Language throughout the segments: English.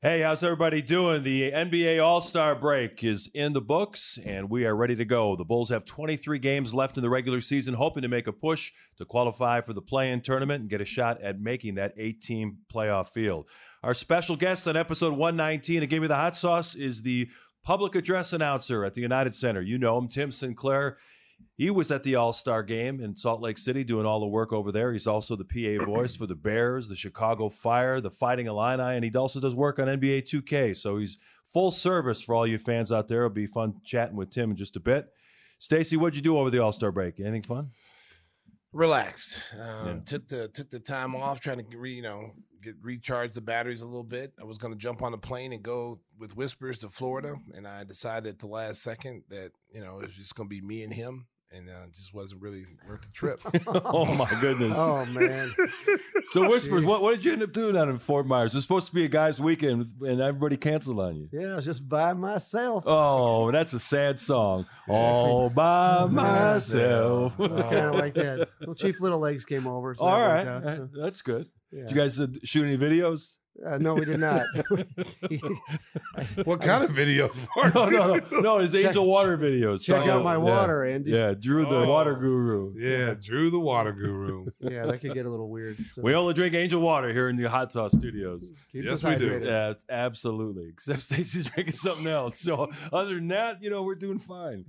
Hey, how's everybody doing? The NBA All Star break is in the books, and we are ready to go. The Bulls have 23 games left in the regular season, hoping to make a push to qualify for the play in tournament and get a shot at making that eight team playoff field. Our special guest on episode 119 of Give Me the Hot Sauce is the public address announcer at the United Center. You know him, Tim Sinclair. He was at the All Star game in Salt Lake City doing all the work over there. He's also the PA voice for the Bears, the Chicago Fire, the Fighting Illini, and he also does work on NBA 2K. So he's full service for all you fans out there. It'll be fun chatting with Tim in just a bit. Stacey, what'd you do over the All Star break? Anything fun? Relaxed. Um, Yeah. Took the took the time off, trying to re, you know get recharge the batteries a little bit. I was going to jump on a plane and go with Whispers to Florida, and I decided at the last second that you know it was just going to be me and him, and uh, it just wasn't really worth the trip. Oh my goodness. Oh man, So Whispers, what, what did you end up doing down in Fort Myers? It's supposed to be a guys' weekend and everybody canceled on you. yeah, I was just by myself. Oh, that's a sad song. All by myself. It was kind of like that. Well, Chief Little Legs came over. So All that right. out, so, That's good. yeah. Did you guys uh, shoot any videos? Uh, no, we did not. what kind of video? No, no, no. No, it's Check- Angel Water videos. Check Talking out my about- water, Andy. Yeah, yeah Drew the Oh. water guru. yeah, Drew the Water Guru. Yeah, that could get a little weird. So We only drink Angel Water here in the Hot Sauce Studios. keep Yes, we do. Yeah, absolutely. Except Stacey's drinking something else. So other than that, you know, we're doing fine.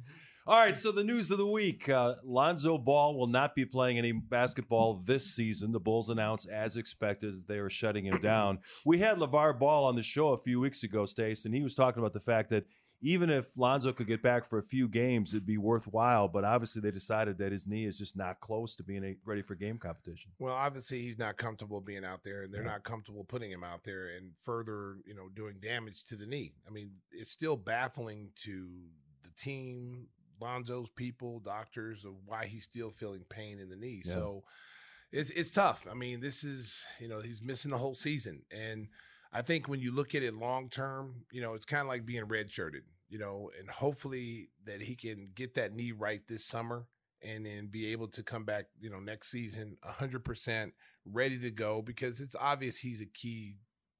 All right, so the news of the week: uh, Lonzo Ball will not be playing any basketball this season. The Bulls announced, as expected, they are shutting him down. We had LeVar Ball on the show a few weeks ago, Stace, and he was talking about the fact that even if Lonzo could get back for a few games, it'd be worthwhile. But obviously, they decided that his knee is just not close to being a, ready for game competition. Well, obviously he's not comfortable being out there, and they're not comfortable putting him out there and further, you know, doing damage to the knee. I mean, it's still baffling to the team, Lonzo's people, doctors, of why he's still feeling pain in the knee. Yeah. So it's it's tough. I mean, this is you know he's missing the whole season, and I think when you look at it long term, you know, it's kind of like being redshirted, you know, and hopefully that he can get that knee right this summer and then be able to come back, you know, next season 100% ready to go because it's obvious he's a key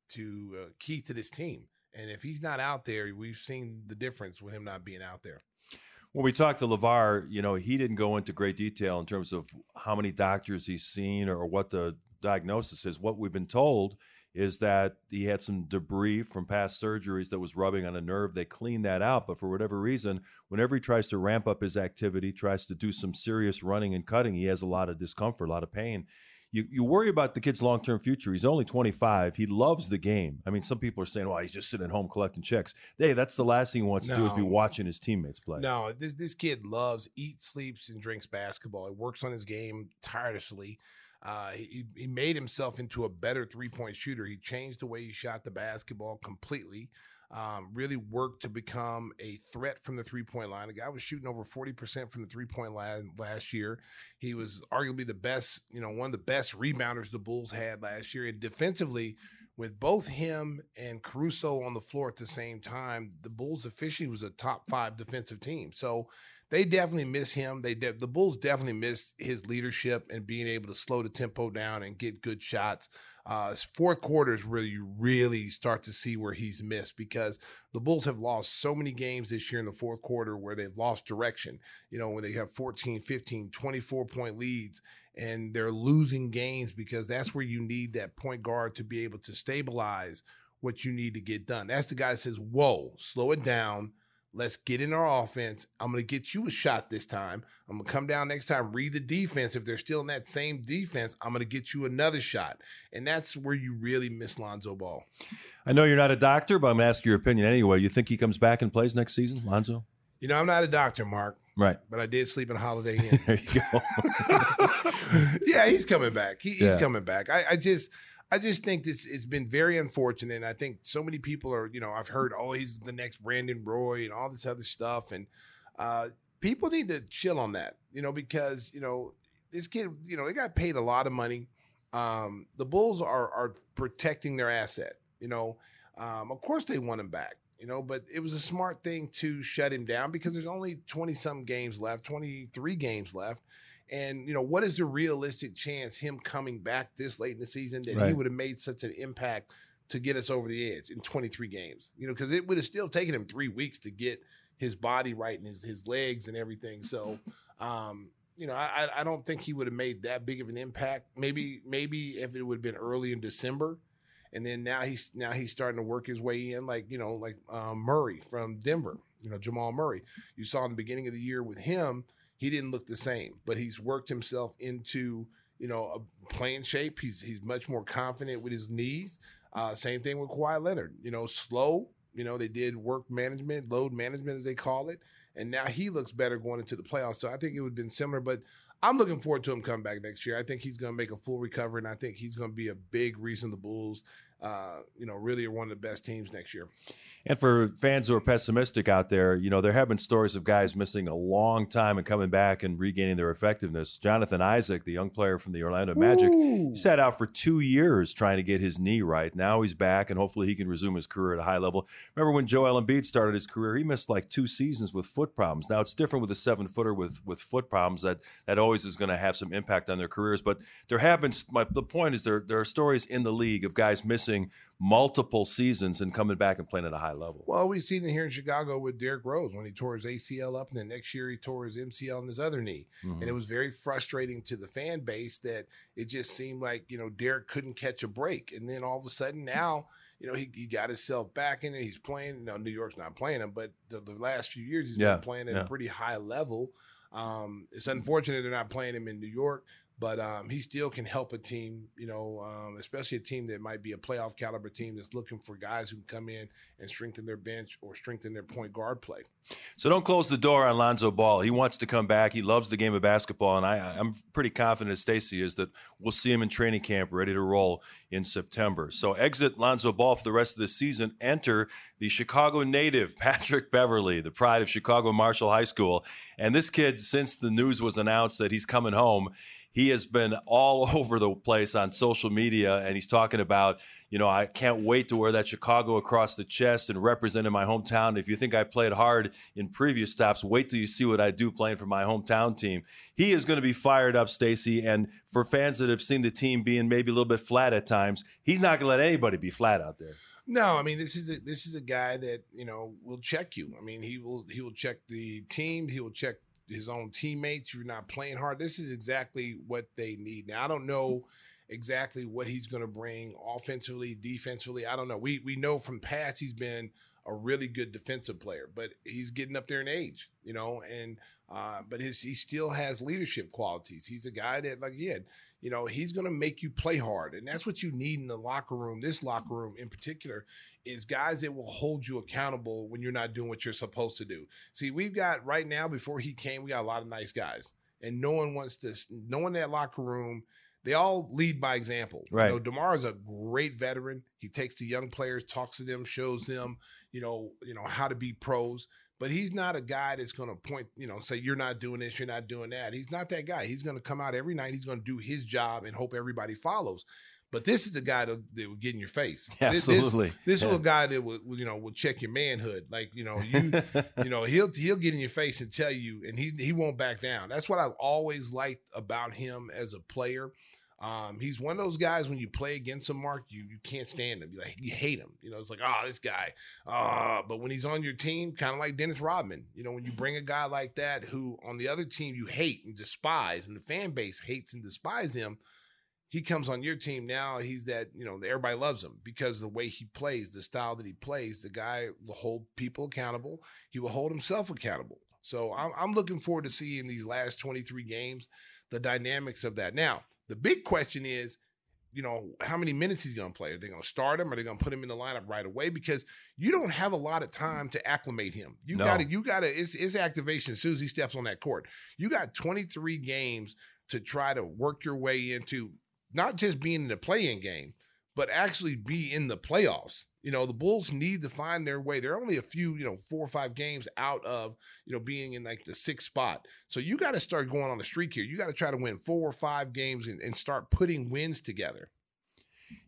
to uh, key to this team. And if he's not out there, we've seen the difference with him not being out there. When we talked to LeVar, you know, he didn't go into great detail in terms of how many doctors he's seen or what the diagnosis is. What we've been told is that he had some debris from past surgeries that was rubbing on a nerve. They cleaned that out, but for whatever reason, whenever he tries to ramp up his activity, tries to do some serious running and cutting, he has a lot of discomfort, a lot of pain. You, you worry about the kid's long term future. He's only 25. He loves the game. I mean, some people are saying, well, he's just sitting at home collecting checks. Hey, that's the last thing he wants to do is be watching his teammates play. No, this this kid loves, eats, sleeps, and drinks basketball. He works on his game tirelessly. Uh, he, he made himself into a better three point shooter. He changed the way he shot the basketball completely. Um, really worked to become a threat from the three point line. The guy was shooting over 40% from the three point line last year. He was arguably the best, you know, one of the best rebounders the Bulls had last year. And defensively, with both him and Caruso on the floor at the same time, the Bulls officially was a top five defensive team. So they definitely miss him. They de- the Bulls definitely miss his leadership and being able to slow the tempo down and get good shots. Uh, fourth quarter is where you really start to see where he's missed because the Bulls have lost so many games this year in the fourth quarter where they've lost direction. You know, when they have 14, 15, 24 point leads and they're losing games because that's where you need that point guard to be able to stabilize what you need to get done. That's the guy that says, Whoa, slow it down. Let's get in our offense. I'm going to get you a shot this time. I'm going to come down next time, read the defense. If they're still in that same defense, I'm going to get you another shot. And that's where you really miss Lonzo Ball. I know you're not a doctor, but I'm going to ask your opinion anyway. You think he comes back and plays next season, Lonzo? You know, I'm not a doctor, Mark, Right. but I did sleep in a Holiday Inn. There you go. yeah, he's coming back. He, he's Yeah. coming back. I, I just, I just think this it's been very unfortunate. And I think so many people are, you know, I've heard, oh, he's the next Brandon Roy and all this other stuff, and uh, people need to chill on that, you know, because you know this kid, you know, they got paid a lot of money. Um, the Bulls are are protecting their asset, you know. Um, of course, they want him back, you know, but it was a smart thing to shut him down because there's only 20 some games left, 23 games left. And, you know, what is the realistic chance him coming back this late in the season that he would have made such an impact to get us over the edge in 23 games? You know, because it would have still taken him three weeks to get his body right and his, his legs and everything. So, um, you know, I- I don't think he would have made that big of an impact. Maybe, maybe if it would have been early in December, and then now he's now he's starting to work his way in, like you know, like um, Murray from Denver. You know, Jamal Murray. You saw in the beginning of the year with him, he didn't look the same, but he's worked himself into you know a playing shape. He's he's much more confident with his knees. Uh, same thing with Kawhi Leonard. You know, slow. You know, they did work management, load management as they call it, and now he looks better going into the playoffs. So I think it would have been similar, but I'm looking forward to him coming back next year. I think he's going to make a full recovery, and I think he's going to be a big reason the Bulls, uh, you know, really are one of the best teams next year. And for fans who are pessimistic out there, you know, there have been stories of guys missing a long time and coming back and regaining their effectiveness. Jonathan Isaac, the young player from the Orlando Magic, he sat out for two years trying to get his knee right. Now he's back, and hopefully he can resume his career at a high level. Remember when Joel Embiid started his career, he missed like two seasons with foot problems. Now it's different with a seven footer with with foot problems that that always is going to have some impact on their careers. But there have been. My, the point is there there are stories in the league of guys missing multiple seasons and coming back and playing at a high level. Well, we've seen it here in Chicago with Derrick Rose when he tore his ACL up, and then next year he tore his MCL in his other knee. Mhm. And it was very frustrating to the fan base that it just seemed like, you know, Derrick couldn't catch a break. And then all of a sudden now, you know, he, he got himself back in it. He's playing. No, New York's not playing him, but the, the last few years he's Yeah, been playing at yeah. a pretty high level. Um, it's unfortunate they're not playing him in New York, but um, he still can help a team, you know, um, especially a team that might be a playoff caliber team that's looking for guys who can come in and strengthen their bench or strengthen their point guard play. So don't close the door on Lonzo Ball. He wants to come back. He loves the game of basketball, and I, I'm pretty confident, as Stacey is, that we'll see him in training camp, ready to roll in September. So exit Lonzo Ball for the rest of the season. Enter the Chicago native Patrick Beverley, the pride of Chicago Marshall High School. And this kid, since the news was announced that he's coming home, he has been all over the place on social media, and he's talking about you know, I can't wait to wear that Chicago across the chest and represent in my hometown. If you think I played hard in previous stops, wait till you see what I do playing for my hometown team. He is going to be fired up, Stacey. And for fans that have seen the team being maybe a little bit flat at times, he's not going to let anybody be flat out there. No, I mean this is a this is a guy that you know will check you. I mean he will he will check the team. He will check his own teammates. You're not playing hard. This is exactly what they need. Now I don't know mm. exactly what he's going to bring offensively, defensively. I don't know. We we know from past he's been a really good defensive player, but he's getting up there in age, you know, and uh, but his he still has leadership qualities. He's a guy that, like, yeah, you know, he's going to make you play hard, and that's what you need in the locker room. This locker room in particular is guys that will hold you accountable when you're not doing what you're supposed to do. See, we've got right now before he came, we got a lot of nice guys, and no one wants to. No one in that locker room they all lead by example. Right. You know, Demar is a great veteran. He takes the young players, talks to them, shows them, you know, you know how to be pros. But he's not a guy that's going to point, you know, say you're not doing this, you're not doing that. He's not that guy. He's going to come out every night. He's going to do his job and hope everybody follows. But this is the guy that, that will get in your face. This- this- Absolutely. This, Yeah. is a guy that will, will, you know, will check your manhood. Like, you know, you, you know, he'll he'll get in your face and tell you, and he he won't back down. That's what I've always liked about him as a player. Um, he's one of those guys when you play against him, Mark, you you can't stand him. You like you hate him. You know, it's like, oh, this guy. Uh, but when he's on your team, kind of like Dennis Rodman, you know, when you bring a guy like that who on the other team you hate and despise, and the fan base hates and despise him, he comes on your team now. He's that, you know, everybody loves him because the way he plays, the style that he plays, the guy will hold people accountable. He will hold himself accountable. So I'm, I'm looking forward to seeing these last 23 games, the dynamics of that. Now, the big question is, you know, how many minutes he's going to play. Are they going to start him? Are they going to put him in the lineup right away? Because you don't have a lot of time to acclimate him. You No. got to, you got to, it's, it's activation as soon as he steps on that court. You got 23 games to try to work your way into not just being in the play-in game, but actually be in the playoffs. You know, the Bulls need to find their way. They're only a few, you know, four or five games out of, you know, being in like the sixth spot. So you got to start going on a streak here. You got to try to win four or five games and, and start putting wins together.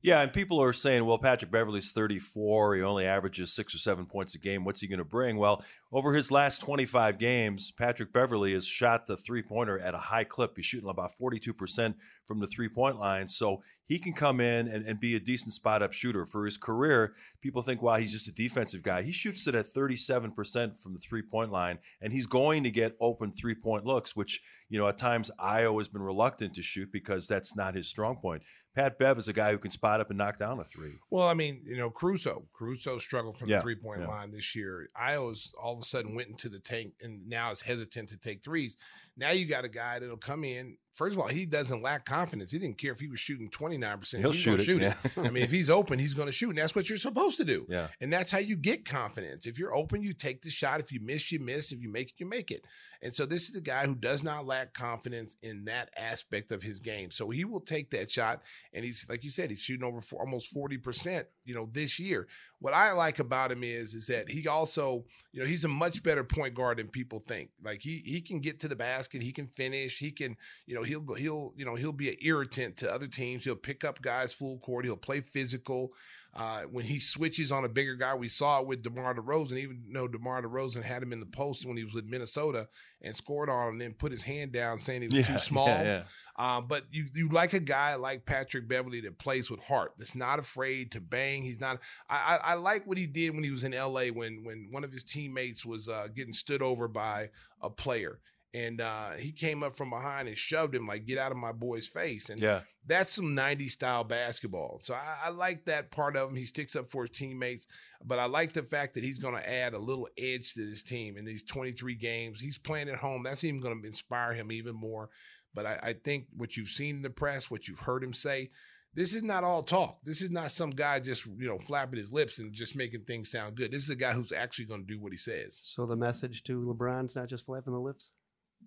Yeah, and people are saying, well, Patrick Beverley's 34. He only averages six or seven points a game. What's he going to bring? Well, over his last 25 games, Patrick Beverley has shot the three pointer at a high clip. He's shooting about 42% from the three point line. So he can come in and, and be a decent spot up shooter. For his career, people think, wow, he's just a defensive guy. He shoots it at 37% from the three point line, and he's going to get open three point looks, which, you know, at times Ayo has been reluctant to shoot because that's not his strong point. Pat Bev is a guy who can spot up and knock down a three. Well, I mean, you know, Caruso. Caruso struggled from Yeah, the three point yeah. line this year. Ayo's all of a sudden went into the tank and now is hesitant to take threes. Now you got a guy that'll come in. First of all, he doesn't lack confidence. He didn't care if he was shooting 29%. He'll shoot it, shoot yeah. I mean, if he's open, he's going to shoot. And that's what you're supposed to do. Yeah. And that's how you get confidence. If you're open, you take the shot. If you miss, you miss. If you make it, you make it. And so this is a guy who does not lack confidence in that aspect of his game. So he will take that shot. And he's, like you said, he's shooting over four, almost 40%, you know, this year. What I like about him is, is that he also, you know, he's a much better point guard than people think. Like he, he can get to the basket. He can finish. He can, you know, he'll, he'll, you know, he'll be an irritant to other teams. He'll pick up guys full court. He'll play physical. Uh, when he switches on a bigger guy, we saw it with DeMar DeRozan. Even though DeMar DeRozan had him in the post when he was with Minnesota and scored on him, and then put his hand down saying he was too small. Yeah, yeah. Uh, but you you like a guy like Patrick Beverley that plays with heart, that's not afraid to bang. He's not. I I, I like what he did when he was in L.A. when when one of his teammates was uh, getting stood over by a player. And uh, he came up from behind and shoved him like, "Get out of my boy's face!" And Yeah. that's some 90s style basketball. So I, I like that part of him. He sticks up for his teammates, but I like the fact that he's going to add a little edge to this team in these 23 games. He's playing at home. That's even going to inspire him even more. But I, I think what you've seen in the press, what you've heard him say, this is not all talk. This is not some guy just you know flapping his lips and just making things sound good. This is a guy who's actually going to do what he says. So the message to LeBron's not just flapping the lips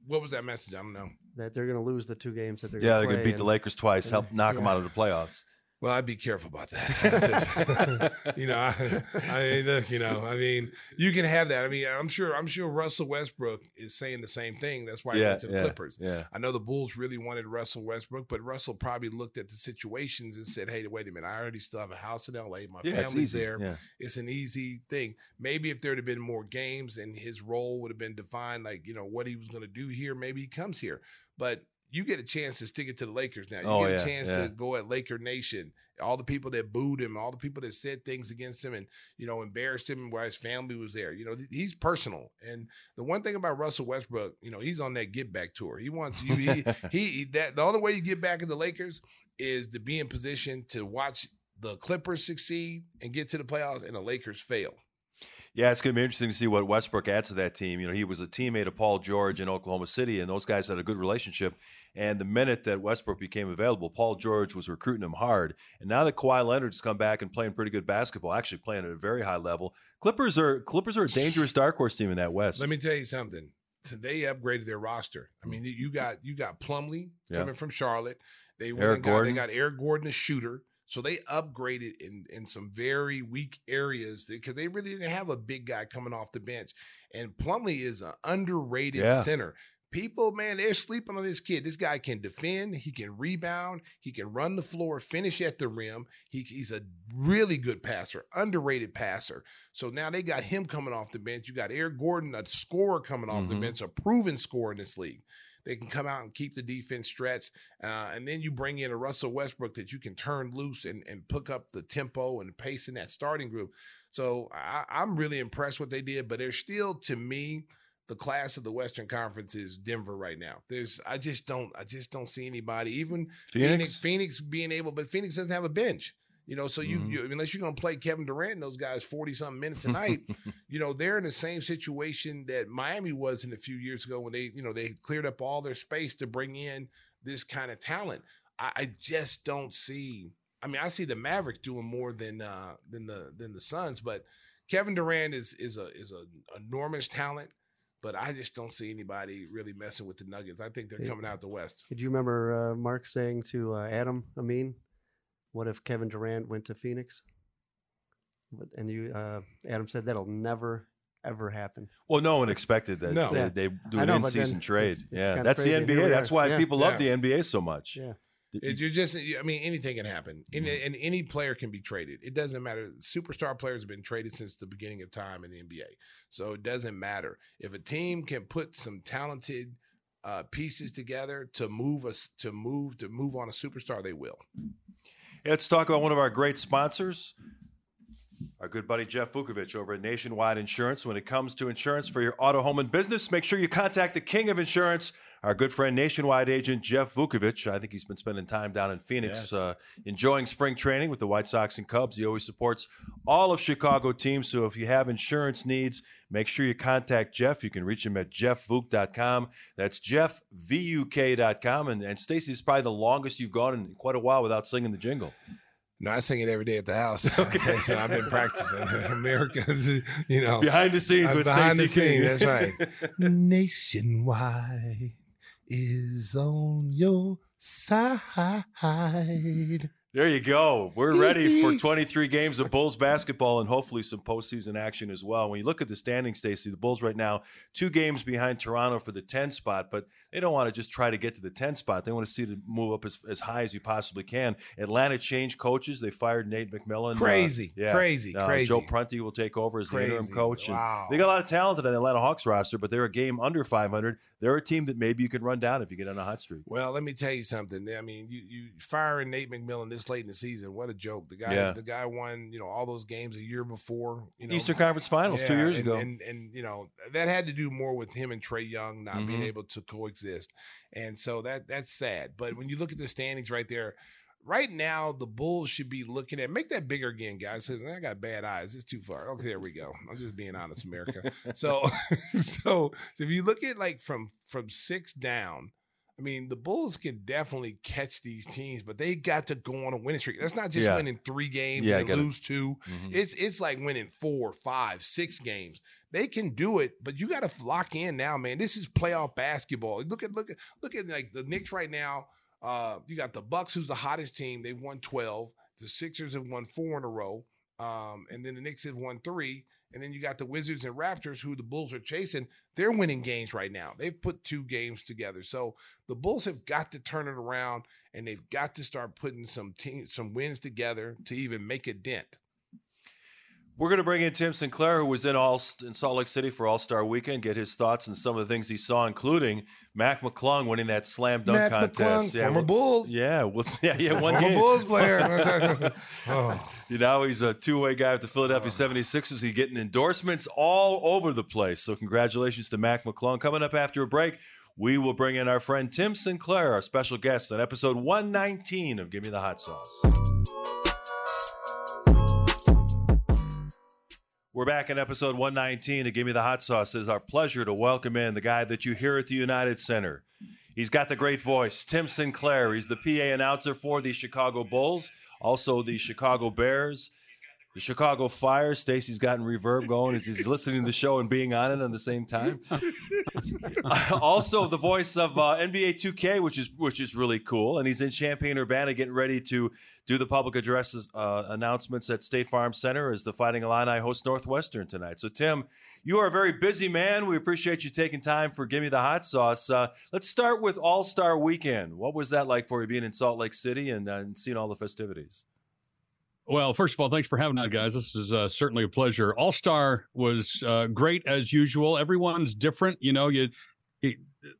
What was that message? I don't know. that they're going to lose the two games that they're Yeah, going they're going to beat the Lakers twice, help knock them out of the playoffs. Well, I'd be careful about that. Just, you know, I, I mean, look, you know, I mean, you can have that. I mean, I'm sure, I'm sure Russell Westbrook is saying the same thing. That's why he went to the yeah, Clippers. yeah. I know the Bulls really wanted Russell Westbrook, but Russell probably looked at the situations and said, "Hey, wait a minute, I already still have a house in L.A. My Yeah, family's there. Yeah. It's an easy thing. Maybe if there'd have been more games and his role would have been defined, like you know what he was going to do here, maybe he comes here. But you get a chance to stick it to the Lakers now. You Oh, get a yeah, chance yeah. to go at Laker Nation. All the people that booed him, all the people that said things against him and, you know, embarrassed him while his family was there. You know, th- he's personal. And the one thing about Russell Westbrook, you know, he's on that get back tour. He wants you, he, he, he- that the only way you get back in the Lakers is to be in position to watch the Clippers succeed and get to the playoffs and the Lakers fail. Yeah, it's going to be interesting to see what Westbrook adds to that team. You know, he was a teammate of Paul George in Oklahoma City, and those guys had a good relationship. And the minute that Westbrook became available, Paul George was recruiting him hard. And now that Kawhi Leonard's come back and playing pretty good basketball, actually playing at a very high level, Clippers are Clippers are a dangerous dark horse team in that West. Let me tell you something. They upgraded their roster. I mean, you got you got Plumlee Yeah. coming from Charlotte. They went Eric and got, Gordon. They got Eric Gordon, a shooter. So they upgraded in in some very weak areas because they really didn't have a big guy coming off the bench. And Plumlee is an underrated Yeah. center. People, man, they're sleeping on this kid. This guy can defend, he can rebound, he can run the floor, finish at the rim. He, he's a really good passer, underrated passer. So now they got him coming off the bench. You got Eric Gordon, a scorer coming off the Mhm. bench, a proven scorer in this league. They can come out and keep the defense stretched. Uh, and then you bring in a Russell Westbrook that you can turn loose and, and pick up the tempo and pace in that starting group. So I, I'm really impressed what they did, but they're still, to me, the class of the Western Conference is Denver right now. There's I just don't I just don't see anybody. Even Phoenix? Phoenix, Phoenix being able, but Phoenix doesn't have a bench. You know, so you, Mhm. you unless you're gonna play Kevin Durant and those guys 40 something minutes a night, you know, they're in the same situation that Miami was in a few years ago when they, you know, they cleared up all their space to bring in this kind of talent. I, I just don't see. I mean, I see the Mavericks doing more than uh than the than the Suns, but Kevin Durant is is a is a enormous talent. But I just don't see anybody really messing with the Nuggets. I think they're coming out the West. Do you remember uh, Mark saying to uh, Adam Amin, "What if Kevin Durant went to Phoenix?" But- And you, uh, Adam said that'll never ever happen. Well, no one expected that No. they, they do an know, in-season trade. it's- it's yeah, that's the crazy. And here NBA. That's why Yeah. people love Yeah. the NBA so much. Yeah. It's, you're just, I mean, anything can happen, and, Mm-hmm. and any player can be traded. It doesn't matter. Superstar players have been traded since the beginning of time in the NBA, so it doesn't matter if a team can put some talented uh, pieces together to move us to move to move on a superstar. They will. Let's talk about one of our great sponsors, our good buddy Jeff Vukovic over at Nationwide Insurance. When it comes to insurance for your auto, home, and business, make sure you contact the king of insurance, our good friend Nationwide agent Jeff Vukovic. I think he's been spending time down in Phoenix, Yes. uh, enjoying spring training with the White Sox and Cubs. He always supports all of Chicago teams. So if you have insurance needs, make sure you contact Jeff. You can reach him at jeffvuk.com. That's jeffvuk.com. And, and Stacey, is probably the longest you've gone in quite a while without singing the jingle. No, I sing it every day at the house. Okay. so I've been practicing. America, you know, Behind the scenes I'm with behind the Stacey King. scenes. That's right. Nationwide is on your side. There you go. We're ready for 23 games of Bulls basketball and hopefully some postseason action as well. When you look at the standings, Stacey, the Bulls right now two games behind Toronto for the 10 spot, but they don't want to just try to get to the 10 spot. They want to see to move up as, as high as you possibly can. Atlanta changed coaches. They fired Nate McMillan. Uh, Crazy, crazy, Uh, crazy. Joe Prunty will take over as the interim coach. Wow. They got a lot of talent on the Atlanta Hawks roster, but they're a game under 500. They're a team that maybe you can run down if you get on a hot streak. Well, let me tell you something. I mean, you you firing Nate McMillan this late in the season. What a joke! The guy, Yeah. the guy won you know all those games a year before. You know, Eastern Conference Finals two years and, ago. and and you know that had to do more with him and Trae Young not being Mhm. able to coexist, and so that that's sad. But when you look at the standings right there. Right now, the Bulls should be looking at make that bigger again, guys. I got bad eyes. It's too far. Okay, there we go. I'm just being honest, America. so, so, so if you look at like from from six down, I mean, the Bulls can definitely catch these teams, but they got to go on a winning streak. That's not just Yeah. winning three games Yeah, and get it. lose 2 Mhm. It's it's like winning four, five, six games. They can do it, but you got to lock in now, man. This is playoff basketball. Look at look at look at like the Knicks right now. Uh, you got the Bucks, who's the hottest team. They've won twelve. The Sixers have won four in a row, um, and then the Knicks have won three. And then you got the Wizards and Raptors, who the Bulls are chasing. They're winning games right now. They've put two games together. So the Bulls have got to turn it around, and they've got to start putting some team, some wins together to even make a dent. We're going to bring in Tim Sinclair, who was in all in Salt Lake City for All Star Weekend, get his thoughts on some of the things he saw, including Mac McClung winning that slam dunk Matt contest. McClung, former Bulls. Yeah, well, yeah, yeah, one former game. Bulls player. oh. You know, he's a two-way guy with the Philadelphia 76ers. He's getting endorsements all over the place. So congratulations to Mac McClung. Coming up after a break, we will bring in our friend Tim Sinclair, our special guest on episode 119 of Give Me the Hot Sauce. We're back in episode 119 to Give Me the Hot Sauce. It is our pleasure to welcome in the guy that you hear at the United Center. He's got the great voice, Tim Sinclair. He's the PA announcer for the Chicago Bulls, also the Chicago Bears, the Chicago Fire. Stacey's gotten reverb going as he's listening to the show and being on it at the same time. also, the voice of uh, NBA 2K, which is which is really cool, and he's in Champaign Urbana getting ready to do the public addresses uh, announcements at State Farm Center as the Fighting Illini host Northwestern tonight. So, Tim, you are a very busy man. We appreciate you taking time for Give Me the Hot Sauce. Uh, let's start with All Star Weekend. What was that like for you being in Salt Lake City and, uh, and seeing all the festivities? Well, first of all, thanks for having us, guys. This is uh, certainly a pleasure. All Star was uh, great as usual. Everyone's different, you know. You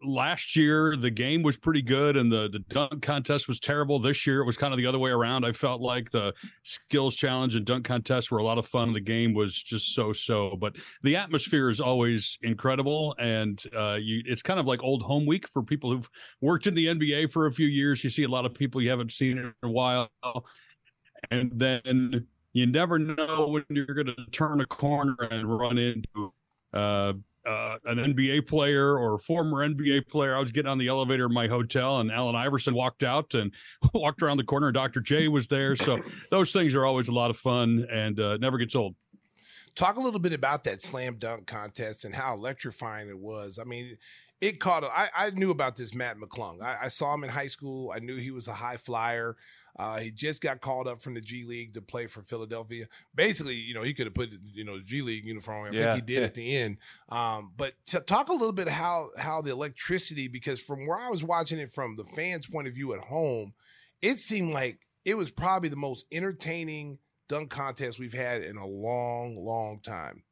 last year the game was pretty good, and the the dunk contest was terrible. This year it was kind of the other way around. I felt like the skills challenge and dunk contest were a lot of fun. The game was just so so, but the atmosphere is always incredible, and uh, you, it's kind of like old home week for people who've worked in the NBA for a few years. You see a lot of people you haven't seen in a while and then you never know when you're going to turn a corner and run into uh, uh, an NBA player or former NBA player. I was getting on the elevator in my hotel, and Allen Iverson walked out and walked around the corner. And Dr. J was there, so those things are always a lot of fun and uh, never gets old. Talk a little bit about that slam dunk contest and how electrifying it was. I mean, it caught. I, I knew about this Mac McClung. I, I, saw him in high school. I knew he was a high flyer. Uh, he just got called up from the G League to play for Philadelphia. Basically, you know, he could have put you know G League uniform. I yeah. think he did at the end. Um, but to talk a little bit how how the electricity because from where I was watching it from the fans' point of view at home, it seemed like it was probably the most entertaining dunk contest we've had in a long, long time.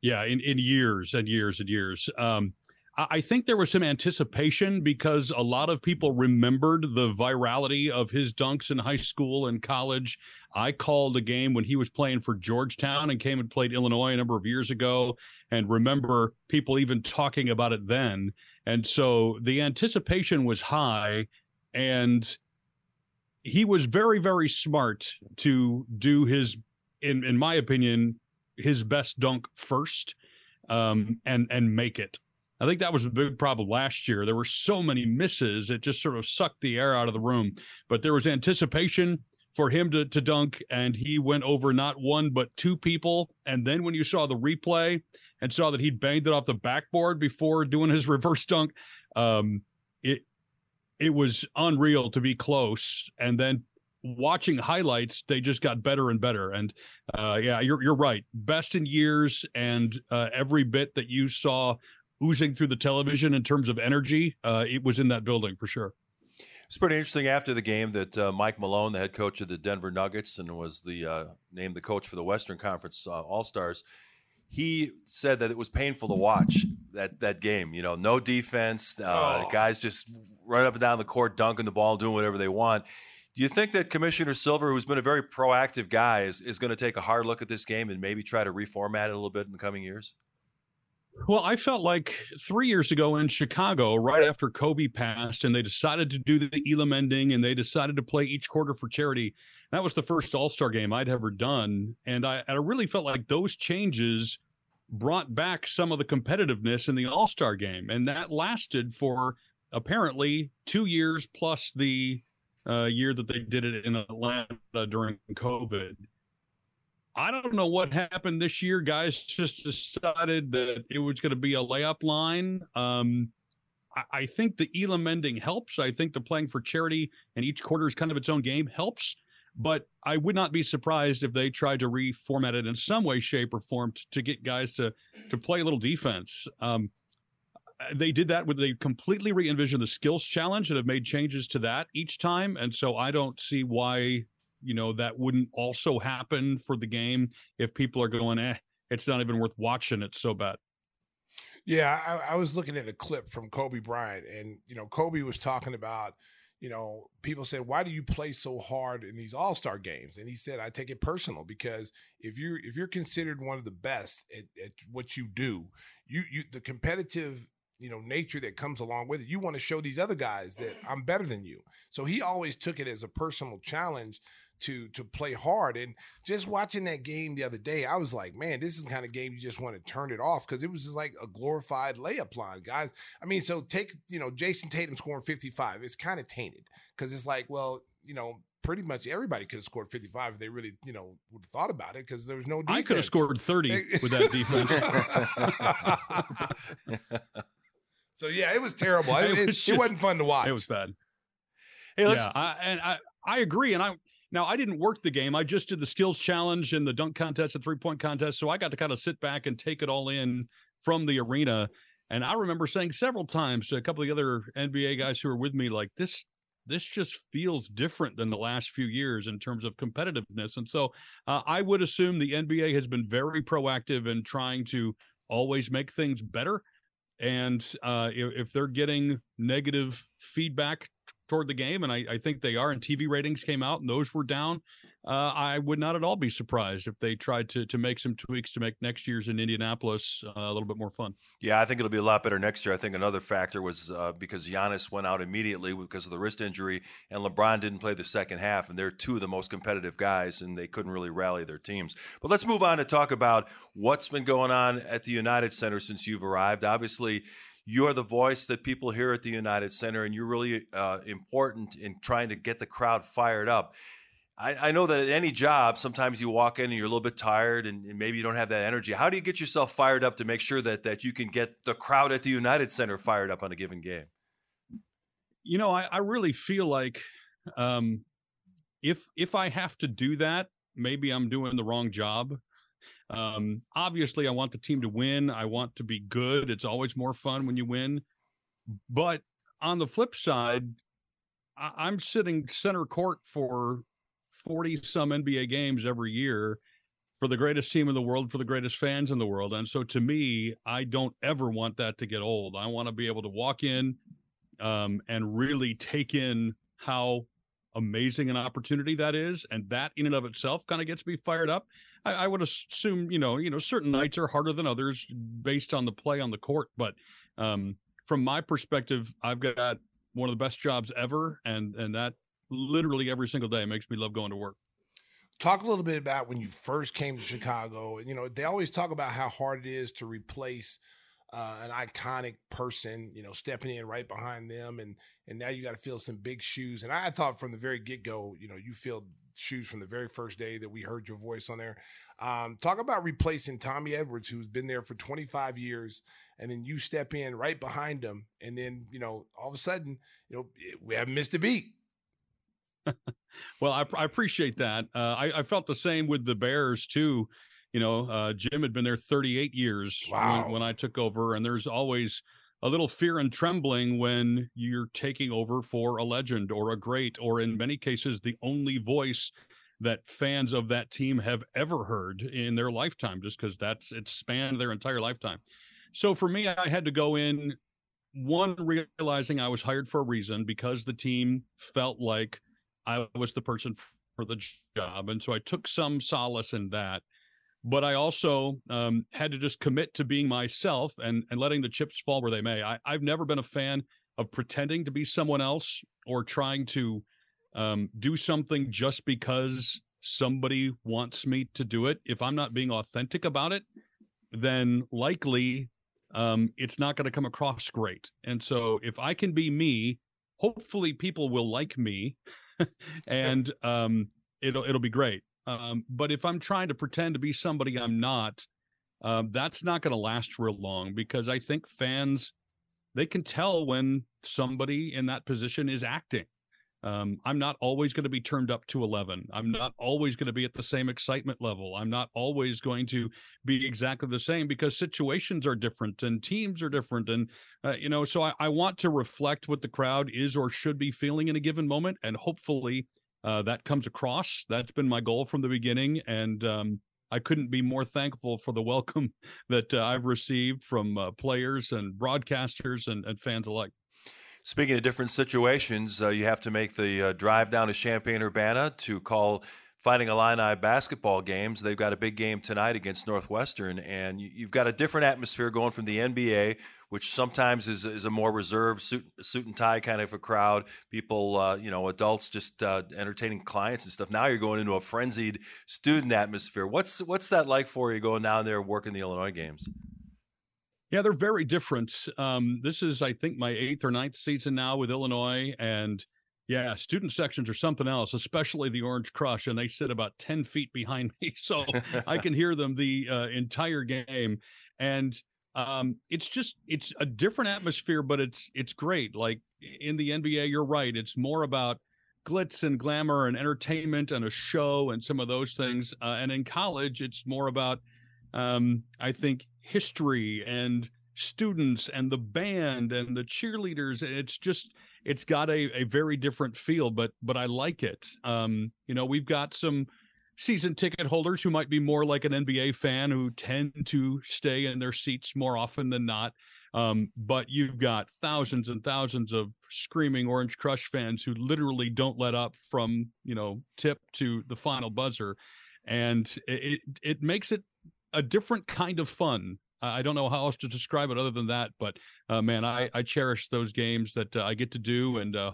Yeah, in, in years and years and years. Um, I think there was some anticipation because a lot of people remembered the virality of his dunks in high school and college. I called a game when he was playing for Georgetown and came and played Illinois a number of years ago and remember people even talking about it then. And so the anticipation was high and he was very, very smart to do his, in, in my opinion, his best dunk first um, and and make it. I think that was a big problem last year. There were so many misses; it just sort of sucked the air out of the room. But there was anticipation for him to to dunk, and he went over not one but two people. And then when you saw the replay and saw that he'd banged it off the backboard before doing his reverse dunk, um, it it was unreal to be close. And then watching highlights, they just got better and better. And uh, yeah, you're you're right. Best in years, and uh, every bit that you saw oozing through the television in terms of energy, uh, it was in that building for sure. It's pretty interesting after the game that uh, Mike Malone, the head coach of the Denver Nuggets, and was the uh, named the coach for the Western Conference uh, All Stars. He said that it was painful to watch that that game. You know, no defense, oh. guys just running up and down the court, dunking the ball, doing whatever they want do you think that Commissioner Silver, who's been a very proactive guy, is, is going to take a hard look at this game and maybe try to reformat it a little bit in the coming years? Well, I felt like three years ago in Chicago, right after Kobe passed, and they decided to do the Elam ending and they decided to play each quarter for charity. That was the first All Star game I'd ever done. And I, I really felt like those changes brought back some of the competitiveness in the All Star game. And that lasted for apparently two years plus the uh, year that they did it in Atlanta during COVID. I don't know what happened this year. Guys just decided that it was going to be a layup line. Um, I, I, think the Elam ending helps. I think the playing for charity and each quarter is kind of its own game helps. But I would not be surprised if they tried to reformat it in some way, shape, or form to, to get guys to to play a little defense. Um, they did that with they completely re-envisioned the skills challenge and have made changes to that each time and so i don't see why you know that wouldn't also happen for the game if people are going eh it's not even worth watching it's so bad yeah I, I was looking at a clip from kobe bryant and you know kobe was talking about you know, people said, "Why do you play so hard in these All Star games?" And he said, "I take it personal because if you're if you're considered one of the best at, at what you do, you you the competitive you know nature that comes along with it you want to show these other guys that mm. i'm better than you so he always took it as a personal challenge to to play hard. And just watching that game the other day, I was like, man, this is the kind of game you just want to turn it off because it was just like a glorified layup line, guys. I mean, so take you know Jayson Tatum scoring 55. It's kind of tainted because it's like, well, you know, pretty much everybody could have scored 55 if they really, you know, would have thought about it because there was no defense. I could have scored 30 with that defense. so yeah, it was terrible. It, it, was just, it, wasn't fun to watch. It was bad. Hey, let's. Yeah, I, and I I agree, and I now I didn't work the game. I just did the skills challenge and the dunk contest, the three point contest, so I got to kind of sit back and take it all in from the arena. And I remember saying several times to a couple of the other NBA guys who were with me, like this this just feels different than the last few years in terms of competitiveness. And so uh, I would assume the NBA has been very proactive in trying to always make things better. And uh, if, they're getting negative feedback toward the game, and I, I, think they are. And TV ratings came out, and those were down. Uh, I would not at all be surprised if they tried to to make some tweaks to make next year's in Indianapolis uh, a little bit more fun. Yeah, I think it'll be a lot better next year. I think another factor was uh, because Giannis went out immediately because of the wrist injury, and LeBron didn't play the second half, and they're two of the most competitive guys, and they couldn't really rally their teams. But let's move on to talk about what's been going on at the United Center since you've arrived. Obviously you are the voice that people hear at the United Center, and you're really uh, important in trying to get the crowd fired up. I, I, know that at any job, sometimes you walk in and you're a little bit tired, and, and, maybe you don't have that energy. How do you get yourself fired up to make sure that that you can get the crowd at the United Center fired up on a given game? You know, I, I really feel like um, if if I have to do that, maybe I'm doing the wrong job. Um, obviously, I want the team to win. I want to be good. It's always more fun when you win. But on the flip side, I- I'm sitting center court for 40 some NBA games every year for the greatest team in the world, for the greatest fans in the world. And so to me, I don't ever want that to get old. I want to be able to walk in um, and really take in how amazing an opportunity that is. And that in and of itself kind of gets me fired up. I, I, would assume, you know, you know, certain nights are harder than others based on the play on the court. But um, from my perspective, I've got one of the best jobs ever, and and that literally every single day makes me love going to work. Talk a little bit about when you first came to Chicago. And you know, they always talk about how hard it is to replace uh, an iconic person, you know, stepping in right behind them, and and now you got to fill some big shoes. And I thought from the very get go, you know, you filled shoes from the very first day that we heard your voice on there. Um, talk about replacing Tommy Edwards, who's been there for 25 years, and then you step in right behind him, and then you know all of a sudden, you know, we haven't missed a beat. Well, I, I, appreciate that. Uh, I, I, felt the same with the Bears too you know, uh, Jim had been there 38 years wow. when, when I took over, and there's always a little fear and trembling when you're taking over for a legend or a great, or in many cases, the only voice that fans of that team have ever heard in their lifetime, just because that's it spanned their entire lifetime. So for me, I had to go in one realizing I was hired for a reason because the team felt like I was the person for the job, and so I took some solace in that but I also um, had to just commit to being myself and and letting the chips fall where they may. I, I've never been a fan of pretending to be someone else or trying to um, do something just because somebody wants me to do it. If I'm not being authentic about it, then likely um, it's not going to come across great. And so if I can be me, hopefully people will like me, and um, it'll it'll be great. Um, but if I'm trying to pretend to be somebody I'm not, um, that's not going to last real long because I think fans they can tell when somebody in that position is acting. Um, I'm not always going to be turned up to 11. I'm not always going to be at the same excitement level. I'm not always going to be exactly the same because situations are different and teams are different. And, uh, you know, so I, I want to reflect what the crowd is or should be feeling in a given moment. And hopefully uh, that comes across. That's been my goal from the beginning, and um, I couldn't be more thankful for the welcome that uh, I've received from uh, players and broadcasters and, and, fans alike. Speaking of different situations, uh, you have to make the uh, drive down to Champaign Urbana to call Fighting Illini basketball games. They've got a big game tonight against Northwestern, and you've got a different atmosphere going from the NBA, which sometimes is, is a more reserved suit, suit and tie kind of a crowd. People, uh, you know, adults just uh, entertaining clients and stuff. Now you're going into a frenzied student atmosphere. What's what's that like for you going down there working the Illinois games? Yeah, they're very different. Um, this is, I think, my eighth or ninth season now with Illinois, and yeah, student sections are something else, especially the Orange Krush, and they sit about ten feet behind me, so I can hear them the uh, entire game, and um, it's just it's a different atmosphere, but it's it's great. Like in the NBA, you're right; it's more about glitz and glamour and entertainment and a show and some of those things, uh, and in college, it's more about um, I think history and students and the band and the cheerleaders. It's just it's got a, a very different feel, but but I like it. Um, you know, we've got some season ticket holders who might be more like an NBA fan who tend to stay in their seats more often than not. Um, but you've got thousands and thousands of screaming Orange Krush fans who literally don't let up from you know tip to the final buzzer, and it it makes it a different kind of fun I don't know how else to describe it other than that. But uh, man, I, I cherish those games that uh, I get to do, and uh,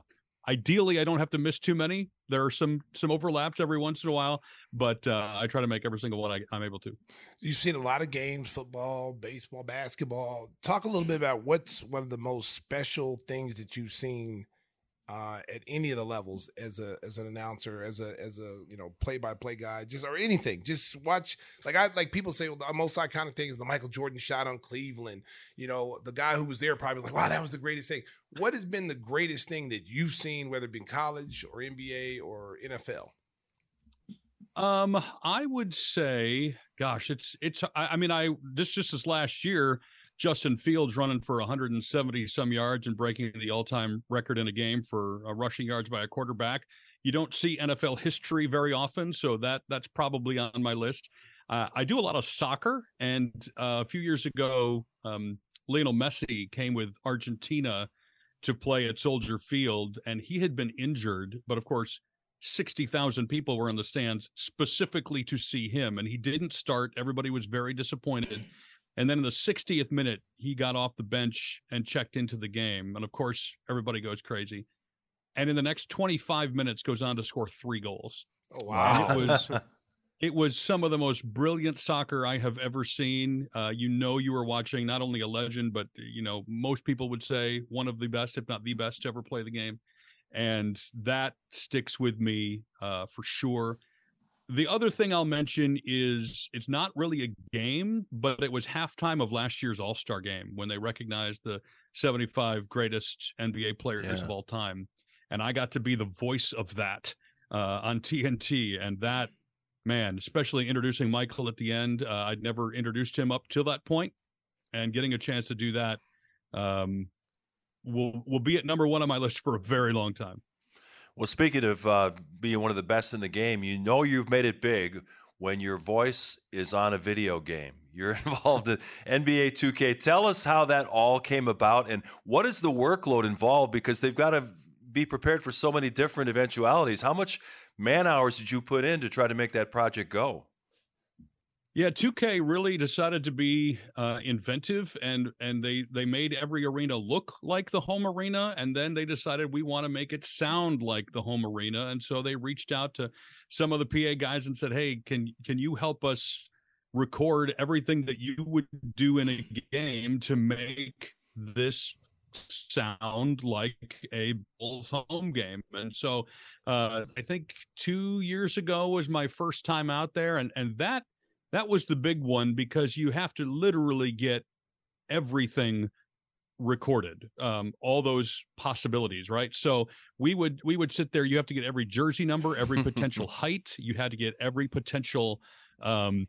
ideally, I don't have to miss too many. There are some some overlaps every once in a while, but uh, I try to make every single one I, I'm able to. You've seen a lot of games: football, baseball, basketball. Talk a little bit about what's one of the most special things that you've seen uh, at any of the levels as a as an announcer, as a as a you know play by play guy, just or anything. Just watch like I like people say well, the most iconic thing is the Michael Jordan shot on Cleveland. You know, the guy who was there probably was like, wow, that was the greatest thing. What has been the greatest thing that you've seen, whether it be college or NBA or NFL? Um, I would say, gosh, it's it's. I, I mean, I this just this last year Justin Fields running for 170 some yards and breaking the all time record in a game for uh, rushing yards by a quarterback. You don't see NFL history very often, so that that's probably on my list. Uh, I do a lot of soccer, and uh, a few years ago, um, Lionel Messi came with Argentina to play at Soldier Field, and he had been injured, but of course, 60,000 people were in the stands specifically to see him, and he didn't start. Everybody was very disappointed. And then in the 60th minute, he got off the bench and checked into the game. And of course, everybody goes crazy. And in the next 25 minutes, goes on to score three goals. Oh, wow. And it was it was some of the most brilliant soccer I have ever seen. Uh, you know, you were watching not only a legend, but you know, most people would say one of the best, if not the best, to ever play the game. And that sticks with me uh, for sure. The other thing I'll mention is it's not really a game, but it was halftime of last year's All Star game when they recognized the 75 greatest NBA players yeah. of all time. And I got to be the voice of that uh, on TNT. And that, man, especially introducing Michael at the end, uh, I'd never introduced him up till that point, and getting a chance to do that um, will will be at number one on my list for a very long time. Well, speaking of uh, being one of the best in the game, you know you've made it big when your voice is on a video game. You're involved in NBA 2K. Tell us how that all came about and what is the workload involved because they've got to be prepared for so many different eventualities. How much man hours did you put in to try to make that project go? Yeah, 2K really decided to be uh, inventive, and and they they made every arena look like the home arena, and then they decided we want to make it sound like the home arena, and so they reached out to some of the PA guys and said, "Hey, can can you help us record everything that you would do in a game to make this sound like a Bulls home game. And so uh, I think two years ago was my first time out there, and and that that was the big one because you have to literally get everything recorded um, all those possibilities right? So we would we would sit there you have to get every jersey number every potential height you had to get every potential um,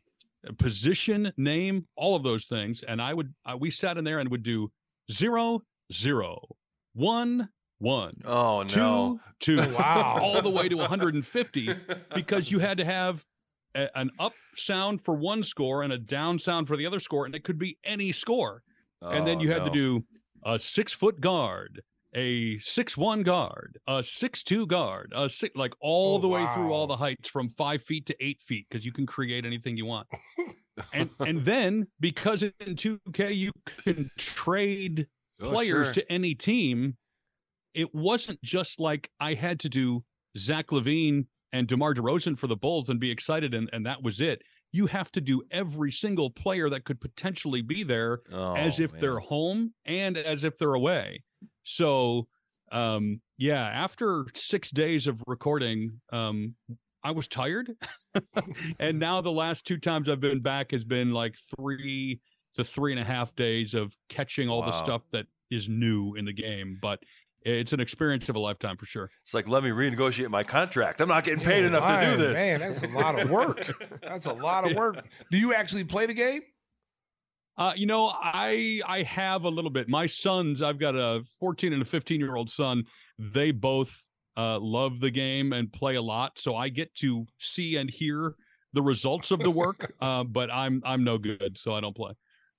position name all of those things and i would uh, we sat in there and would do zero zero one one oh no. two two wow. all the way to 150 because you had to have a, an up sound for one score and a down sound for the other score, and it could be any score. Oh, and then oh, you had no. to do a six foot guard, a six one guard, a six two guard, a six like all Oh, the way through all the heights from five feet to eight feet because you can create anything you want. and and then because in 2K you can trade Oh, players sure. to any team, it wasn't just like I had to do Zach LaVine and DeMar DeRozan for the Bulls and be excited and, and that was it. You have to do every single player that could potentially be there as Oh, if they're home and as if they're away. So, um, yeah, after six days of recording, um, I was tired. and now the last two times I've been back has been like three to three and a half days of catching all the stuff that is new in the game. But it's an experience of a lifetime for sure. It's like let me renegotiate my contract. I'm not getting paid enough to do this. Man, that's a lot of work. That's a lot of work. Do you actually play the game? Uh, you know, I I have a little bit. My sons, I've got a 14 and a 15 year old son. They both uh, love the game and play a lot, so I get to see and hear the results of the work. uh, but I'm I'm no good, so I don't play.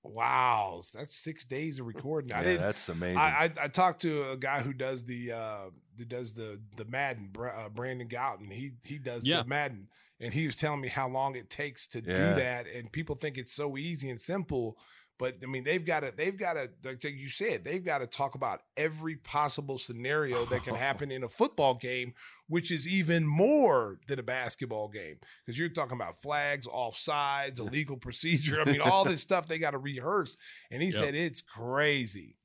Wow, that's six days of recording. I Yeah, that's amazing. I, I I talked to a guy who does the uh who does the the Madden, Bra- uh, Brandon Gaudin. He he does Yeah. the Madden, and he was telling me how long it takes to Yeah. do that. And people think it's so easy and simple, but I mean they've got to they've got to like you said they've got to talk about every possible scenario that can happen in a football game, which is even more than a basketball game because you're talking about flags, offsides, illegal procedure. I mean all this stuff they got to rehearse. And he Yep. said it's crazy.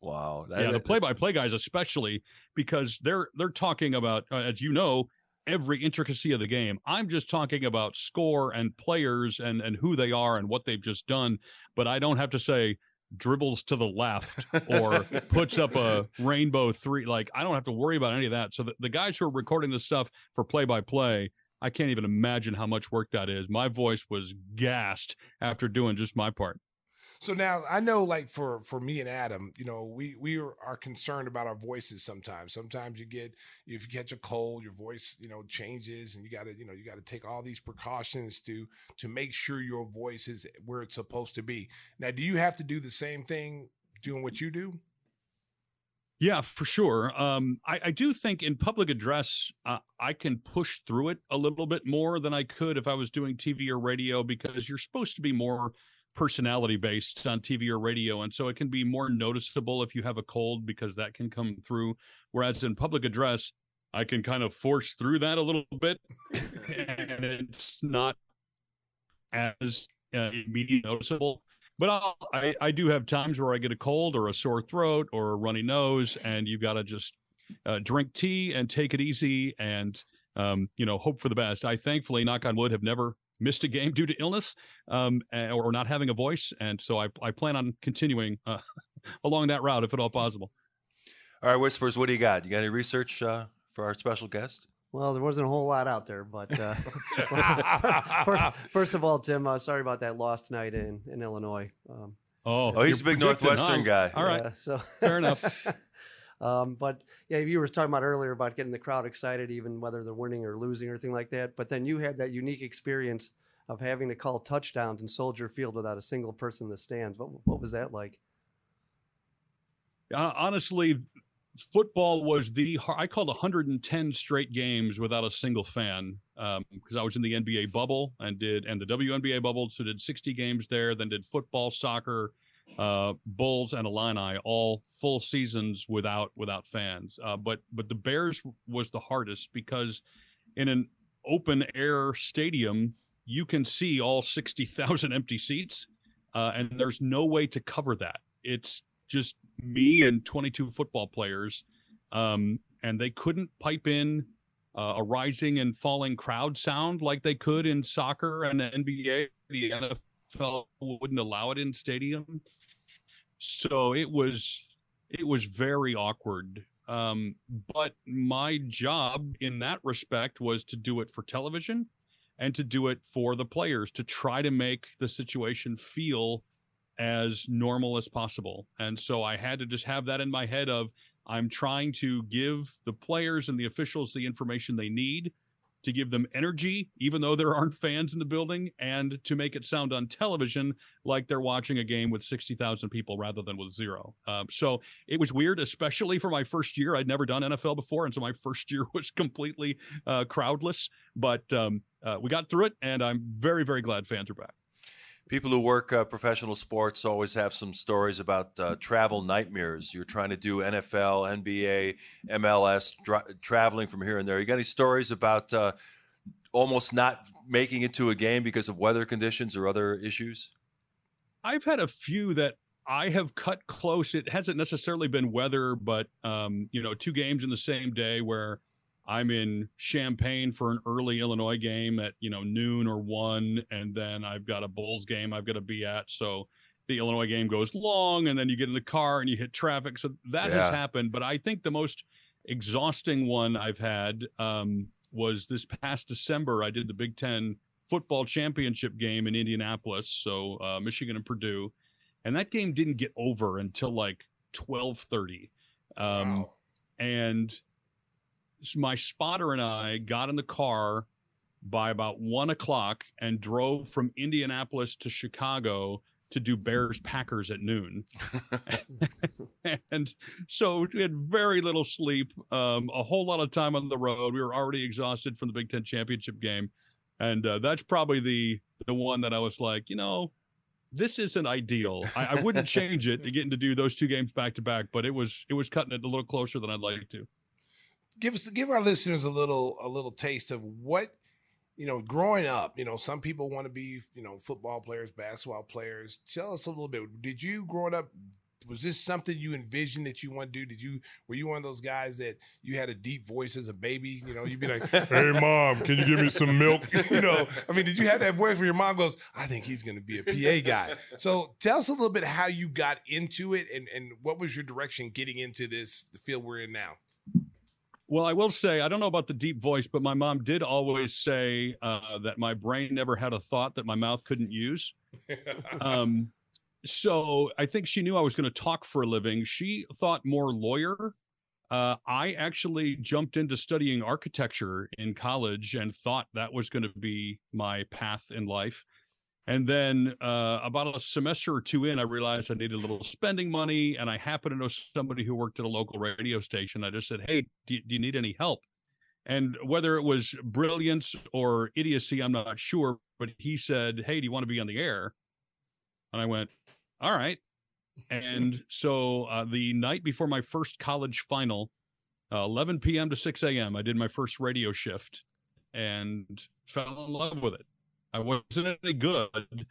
wow. That- yeah, the play-by-play guys, especially because they're they're talking about, uh, as you know, every intricacy of the game. I'm just talking about score and players and and who they are and what they've just done. But I don't have to say dribbles to the left or puts up a rainbow three. Like I don't have to worry about any of that. So the, the guys who are recording this stuff for play-by-play. I can't even imagine how much work that is. My voice was gassed after doing just my part. So now I know, like for for me and Adam, you know, we we are concerned about our voices sometimes. Sometimes you get if you catch a cold, your voice you know changes, and you got to you know you got to take all these precautions to to make sure your voice is where it's supposed to be. Now, do you have to do the same thing doing what you do? Yeah, for sure. Um, I, I do think in public address, uh, I can push through it a little bit more than I could if I was doing TV or radio because you're supposed to be more personality based on TV or radio. And so it can be more noticeable if you have a cold because that can come through. Whereas in public address, I can kind of force through that a little bit and it's not as uh, immediately noticeable. But I'll, I, I do have times where I get a cold or a sore throat or a runny nose, and you've got to just uh, drink tea and take it easy and, um, you know, hope for the best. I thankfully, knock on wood, have never missed a game due to illness um, or not having a voice. And so I, I plan on continuing uh, along that route if at all possible. All right, Whispers, what do you got? You got any research uh, for our special guest? Well, there wasn't a whole lot out there, but uh, first, first of all, Tim, uh, sorry about that loss tonight in, in Illinois. Um, Oh, Oh, he's a big Northwestern guy. All right. yeah, so Fair enough. Um, but yeah, you were talking about earlier about getting the crowd excited, even whether they're winning or losing or anything like that. But then you had that unique experience of having to call touchdowns in Soldier Field without a single person in the stands. What, what was that like? Uh, honestly, football was the I called 110 straight games without a single fan because I was in the NBA bubble and did and the WNBA bubble, so did 60 games there. Then did football, soccer, uh, Bulls, and Illini all full seasons without without fans. Uh, but but the Bears was the hardest because in an open air stadium you can see all 60,000 empty seats, uh, and there's no way to cover that. It's just me and 22 football players, um, and they couldn't pipe in uh, a rising and falling crowd sound like they could in soccer and the NBA. The NFL wouldn't allow it in stadium, so it was it was very awkward. Um, but my job in that respect was to do it for television and to do it for the players to try to make the situation feel as normal as possible. And so I had to just have that in my head of I'm trying to give the players and the officials the information they need to give them energy, even though there aren't fans in the building, and to make it sound on television like they're watching a game with 60,000 people rather than with zero. Um, so it was weird, especially for my first year. I'd never done NFL before. And so my first year was completely uh, crowdless, but um, uh, we got through it, and I'm very, very glad fans are back. People who work uh, professional sports always have some stories about uh, travel nightmares. You're trying to do NFL, NBA, MLS, dra- traveling from here and there. You got any stories about uh, almost not making it to a game because of weather conditions or other issues? I've had a few that I have cut close. It hasn't necessarily been weather, but um, you know, two games in the same day where I'm in Champaign for an early Illinois game at you know noon or one, and then I've got a Bulls game I've got to be at. So the Illinois game goes long, and then you get in the car and you hit traffic. So that Yeah. has happened. But I think the most exhausting one I've had um, was this past December. I did the Big Ten football championship game in Indianapolis, so uh, Michigan and Purdue, and that game didn't get over until like twelve thirty. Um, Wow. and my spotter and I got in the car by about one o'clock and drove from Indianapolis to Chicago to do Bears Packers at noon. and so we had very little sleep, um, a whole lot of time on the road. We were already exhausted from the Big Ten championship game. And uh, that's probably the the one that I was like, you know, this isn't ideal. I, I wouldn't change it to getting to do those two games back to back, but it was it was cutting it a little closer than I'd like to. Give us give our listeners a little a little taste of what you know growing up you know some people want to be you know football players basketball players. Tell us a little bit. Did you growing up was this something you envisioned that you want to do? Did you were you one of those guys that you had a deep voice as a baby? You know you'd be like hey mom can you give me some milk? You know i mean did you have that voice where your mom goes i think he's going to be a pa guy. So tell us a little bit how you got into it and and what was your direction getting into this the field we're in now Well, I will say I don't know about the deep voice, but my mom did always say uh, that my brain never had a thought that my mouth couldn't use. Um, so I think she knew I was going to talk for a living. She thought more lawyer. Uh, I actually jumped into studying architecture in college and thought that was going to be my path in life. And then uh, about a semester or two in, I realized I needed a little spending money, and I happened to know somebody who worked at a local radio station. I just said, "Hey, do you, do you need any help?" And whether it was brilliance or idiocy, I'm not sure. But he said, "Hey, do you want to be on the air?" And I went, "All right." And so uh, the night before my first college final, uh, 11 p.m. to 6 a.m., I did my first radio shift and fell in love with it. I wasn't any good,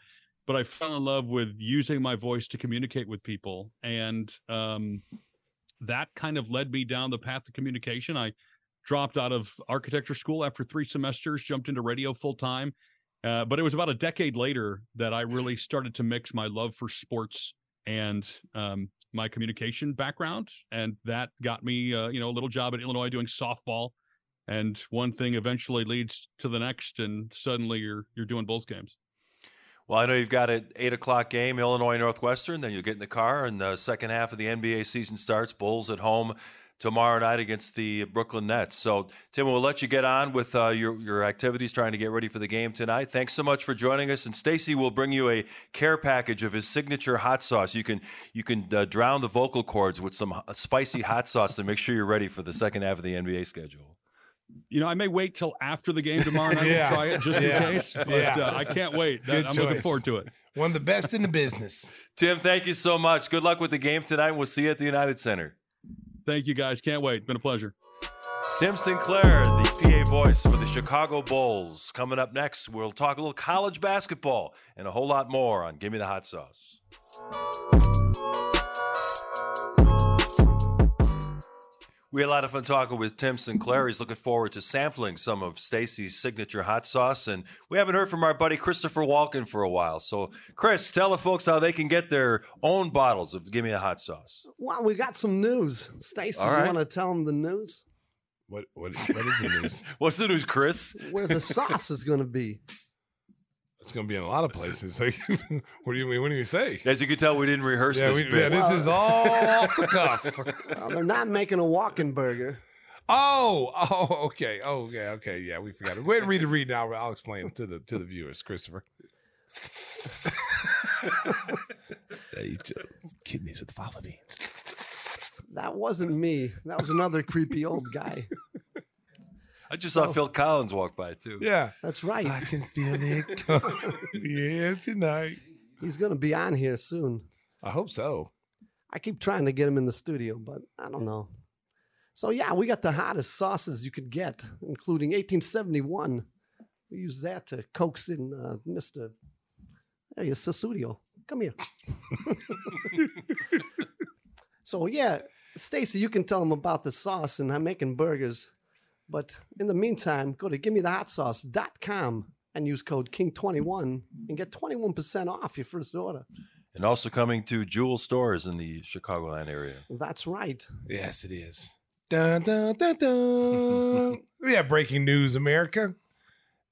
but I fell in love with using my voice to communicate with people. And um, that kind of led me down the path of communication. I dropped out of architecture school after three semesters, jumped into radio full time. Uh, but it was about a decade later that I really started to mix my love for sports and um, my communication background, and that got me, uh, you know, a little job at Illinois doing softball. And one thing eventually leads to the next, and suddenly you're you're doing Bulls games. Well, I know you've got an eight o'clock game, Illinois Northwestern. Then you'll get in the car, and the second half of the NBA season starts. Bulls at home tomorrow night against the Brooklyn Nets. So, Tim, we'll let you get on with uh, your your activities, trying to get ready for the game tonight. Thanks so much for joining us. And Stacey will bring you a care package of his signature hot sauce. You can you can uh, drown the vocal cords with some spicy hot sauce to make sure you're ready for the second half of the NBA schedule. You know, I may wait till after the game tomorrow night Yeah. to try it just Yeah. in case. But Yeah. uh, I can't wait. That- Good I'm looking forward to it. one of the best in the business Tim, thank you so much. Good luck with the game tonight. We'll see you at the United Center. Thank you guys. Can't wait. Been a pleasure. Tim Sinclair, the PA voice for the Chicago Bulls. Coming up next, we'll talk a little college basketball and a whole lot more on Give Me the Hot Sauce. We had a lot of fun talking with Tim Sinclair. He's looking forward to sampling some of Stacey's signature hot sauce. And we haven't heard from our buddy Christopher Walken for a while. So, Chris, tell the folks how they can get their own bottles of Give Me a Hot Sauce. Well, we got some news. Stacey, All you want to tell them the news? what what, what is the news What's the news, Chris? Where the sauce is going to be. It's going to be in a lot of places like what do you mean what do you say As you can tell, we didn't rehearse yeah, this we, bit. yeah this is all off the cuff Well, they're not making a walking burger. Oh, oh, okay, oh, okay, okay. Yeah, we forgot it. Go ahead and read the read now. I'll explain it to the to the viewers, Christopher. kidneys with fava beans. That wasn't me. That was another creepy old guy. I just saw Phil Collins walk by too. Yeah, That's right. I can feel it coming. yeah, tonight. He's going to be on here soon. I hope so. I keep trying to get him in the studio, but I don't know. So yeah, we got the hottest sauces you could get, including 1871. We use that to coax in uh, Mister. There you Sussudio. Come here. so yeah, Stacey, you can tell them about the sauce and I'm making burgers. But in the meantime, go to gimmethehot and use code KING21 and get 21% off your first order. And also coming to Jewel stores in the Chicagoland area. That's right. Yes, it is. Dun, dun, dun, dun. we have breaking news, America.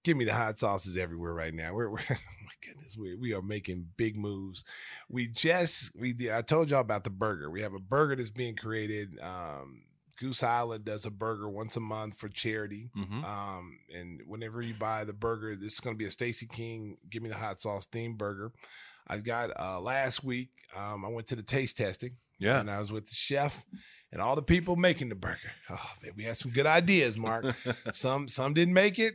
Give me the hot sauces everywhere right now. We're, we're oh my goodness, we, we are making big moves. We just we I told y'all about the burger. We have a burger that's being created. Um, Goose Island does a burger once a month for charity. Mhm. Um, and whenever you buy the burger, this is going to be a Stacey King Give Me the Hot Sauce themed burger. I got uh, last week. Um, I went to the taste testing. Yeah. And I was with the chef and all the people making the burger. Oh man, we had some good ideas, Mark. some some didn't make it.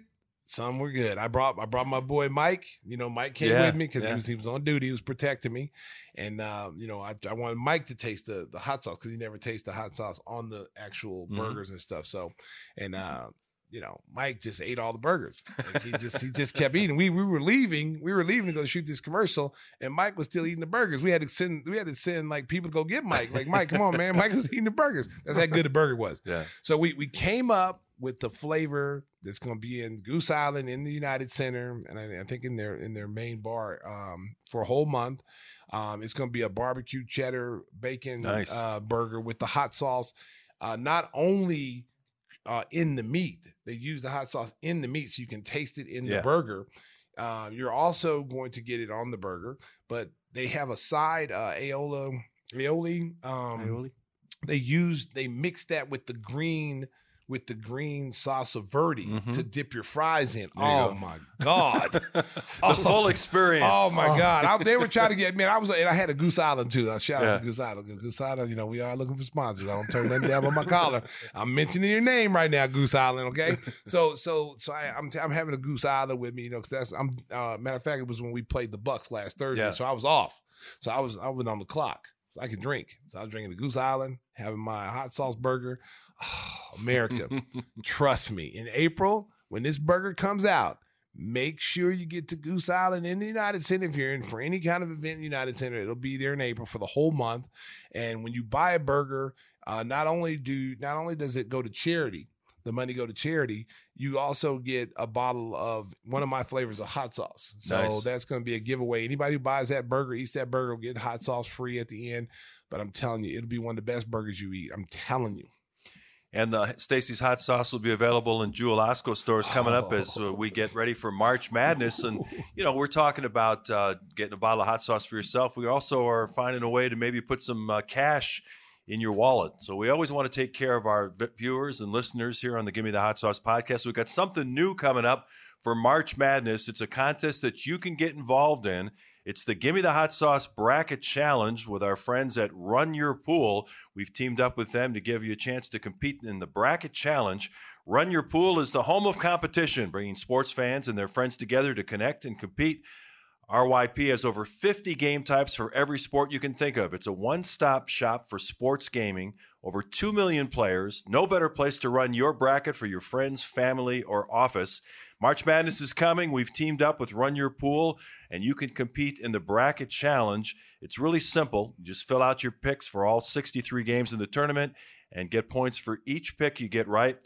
Some were good. I brought I brought my boy Mike. You know, Mike came Yeah, with me because yeah. he was he was on duty. He was protecting me, and uh, you know I, I wanted Mike to taste the the hot sauce because he never tastes the hot sauce on the actual Mhm. burgers and stuff. So, and uh, you know, Mike just ate all the burgers. Like, he just he just kept eating. We we were leaving. We were leaving to go shoot this commercial, and Mike was still eating the burgers. We had to send we had to send like people to go get Mike. Like Mike, come on, man. Mike was eating the burgers. That's how good the burger was. Yeah. So we we came up with the flavor that's going to be in Goose Island in the United Center, and I, I think in their in their main bar um, for a whole month. Um, it's going to be a barbecue cheddar bacon Nice. uh, burger with the hot sauce. Uh, not only uh, in the meat, they use the hot sauce in the meat so you can taste it in Yeah. the burger. Uh, you're also going to get it on the burger, but they have a side uh, aola aioli. Um, Aioli? they use they mix that with the green with the green salsa of verde Mhm. to dip your fries in. There Oh go. my god! the Oh. full experience. Oh my God! I, they were trying to get man. I was and I had a Goose Island too. Uh, shout out to Goose Island. Goose Island. You know we are looking for sponsors. I don't turn nothing down on my collar. I'm mentioning your name right now, Goose Island. Okay. So so so I, I'm I'm having a Goose Island with me. You know because that's I'm uh, matter of fact it was when we played the Bucks last Thursday. Yeah. So I was off. So I was I was on the clock. So I could drink. So I was drinking the Goose Island, having my hot sauce burger. Oh, America, trust me. In April, when this burger comes out, make sure you get to Goose Island in the United Center. If you're in for any kind of event in the United Center, it'll be there in April for the whole month. And when you buy a burger, uh, not only do not only does it go to charity, the money go to charity, you also get a bottle of one of my flavors of hot sauce. So Nice. that's going to be a giveaway. Anybody who buys that burger, eats that burger, will get hot sauce free at the end. But I'm telling you, it'll be one of the best burgers you eat. I'm telling you. And the Stacey's hot sauce will be available in Jewel Osco stores coming up as uh, we get ready for March Madness. And you know, we're talking about uh, getting a bottle of hot sauce for yourself. We also are finding a way to maybe put some uh, cash in your wallet. So we always want to take care of our viewers and listeners here on the Give Me the Hot Sauce podcast. We've got something new coming up for March Madness. It's a contest that you can get involved in. It's the Gimme the Hot Sauce Bracket Challenge with our friends at Run Your Pool. We've teamed up with them to give you a chance to compete in the Bracket Challenge. Run Your Pool is the home of competition, bringing sports fans and their friends together to connect and compete. RYP has over 50 game types for every sport you can think of. It's a one stop shop for sports gaming, over 2 million players. No better place to run your bracket for your friends, family, or office. March Madness is coming. We've teamed up with Run Your Pool, and you can compete in the Bracket Challenge. It's really simple. You just fill out your picks for all 63 games in the tournament and get points for each pick you get right.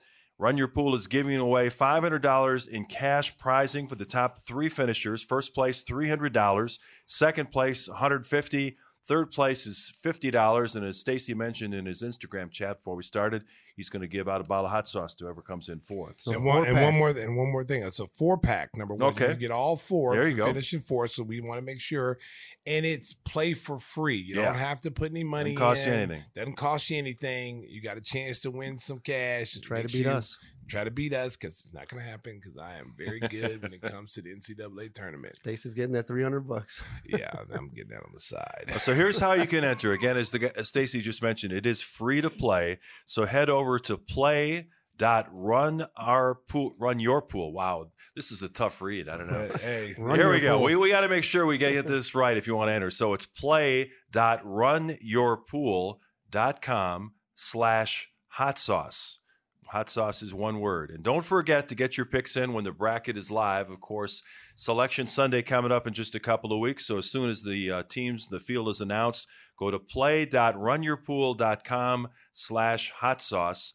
Run Your Pool is giving away $500 in cash prizing for the top three finishers. First place, $300. Second place, $150. Third place is $50. And as Stacey mentioned in his Instagram chat before we started, he's going to give out a bottle of hot sauce to whoever comes in fourth. So, and, one, and one more and one more thing. It's a four pack. Number one, Okay. you get all four. There you for go. Finishing fourth, so we want to make sure. And it's play for free. You Yeah. don't have to put any money. Doesn't cost you in. anything. Doesn't cost you anything. You got a chance to win some cash. Try to beat sure us. Try to beat us because it's not going to happen. Because I am very good when it comes to the NCAA tournament. Stacey's getting that 300 bucks. Yeah, I'm getting that on the side. so here's how you can enter. Again, as the guy- as Stacey just mentioned, it is free to play. So head over to play.run our pool run your pool. Wow, this is a tough read. I don't know. Hey, Here we go. pool. We, we got to make sure we get this right if you want to enter. So it's play.runyourpool.com slash hot sauce. Hot sauce is one word. And don't forget to get your picks in when the bracket is live. Of course, Selection Sunday coming up in just a couple of weeks. So as soon as the uh, teams, the field is announced, go to play.runyourpool.com slash hot sauce.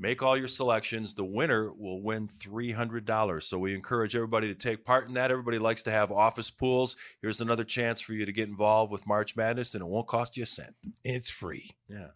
Make all your selections. The winner will win $300. So we encourage everybody to take part in that. Everybody likes to have office pools. Here's another chance for you to get involved with March Madness, and it won't cost you a cent. it's free. Yeah.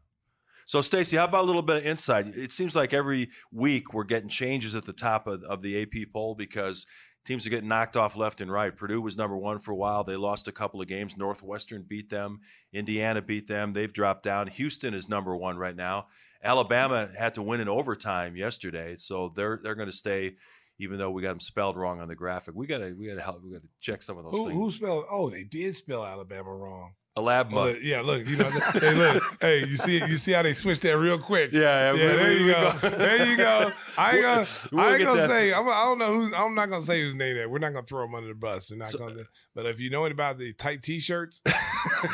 So, Stacey, how about a little bit of insight? It seems like every week we're getting changes at the top of, of the AP poll because teams are getting knocked off left and right. Purdue was number one for a while. They lost a couple of games. Northwestern beat them. Indiana beat them. They've dropped down. Houston is number one right now. Alabama had to win in overtime yesterday, so they're they're going to stay. Even though we got them spelled wrong on the graphic, we gotta we gotta help. We gotta check some of those Who, things. who spelled? Oh, they did spell Alabama wrong. Alabama. Oh, yeah, look, you know, hey, look, hey, you see, you see how they switched that real quick. Yeah, yeah, we- there we- you go. go. there you go. I ain't gonna, We'll I ain't gonna say, I'm, I don't know who's, I'm not gonna say whose name that. We're not gonna throw him under the bus. We're not So- gonna. Uh, but if you know it about the tight t-shirts,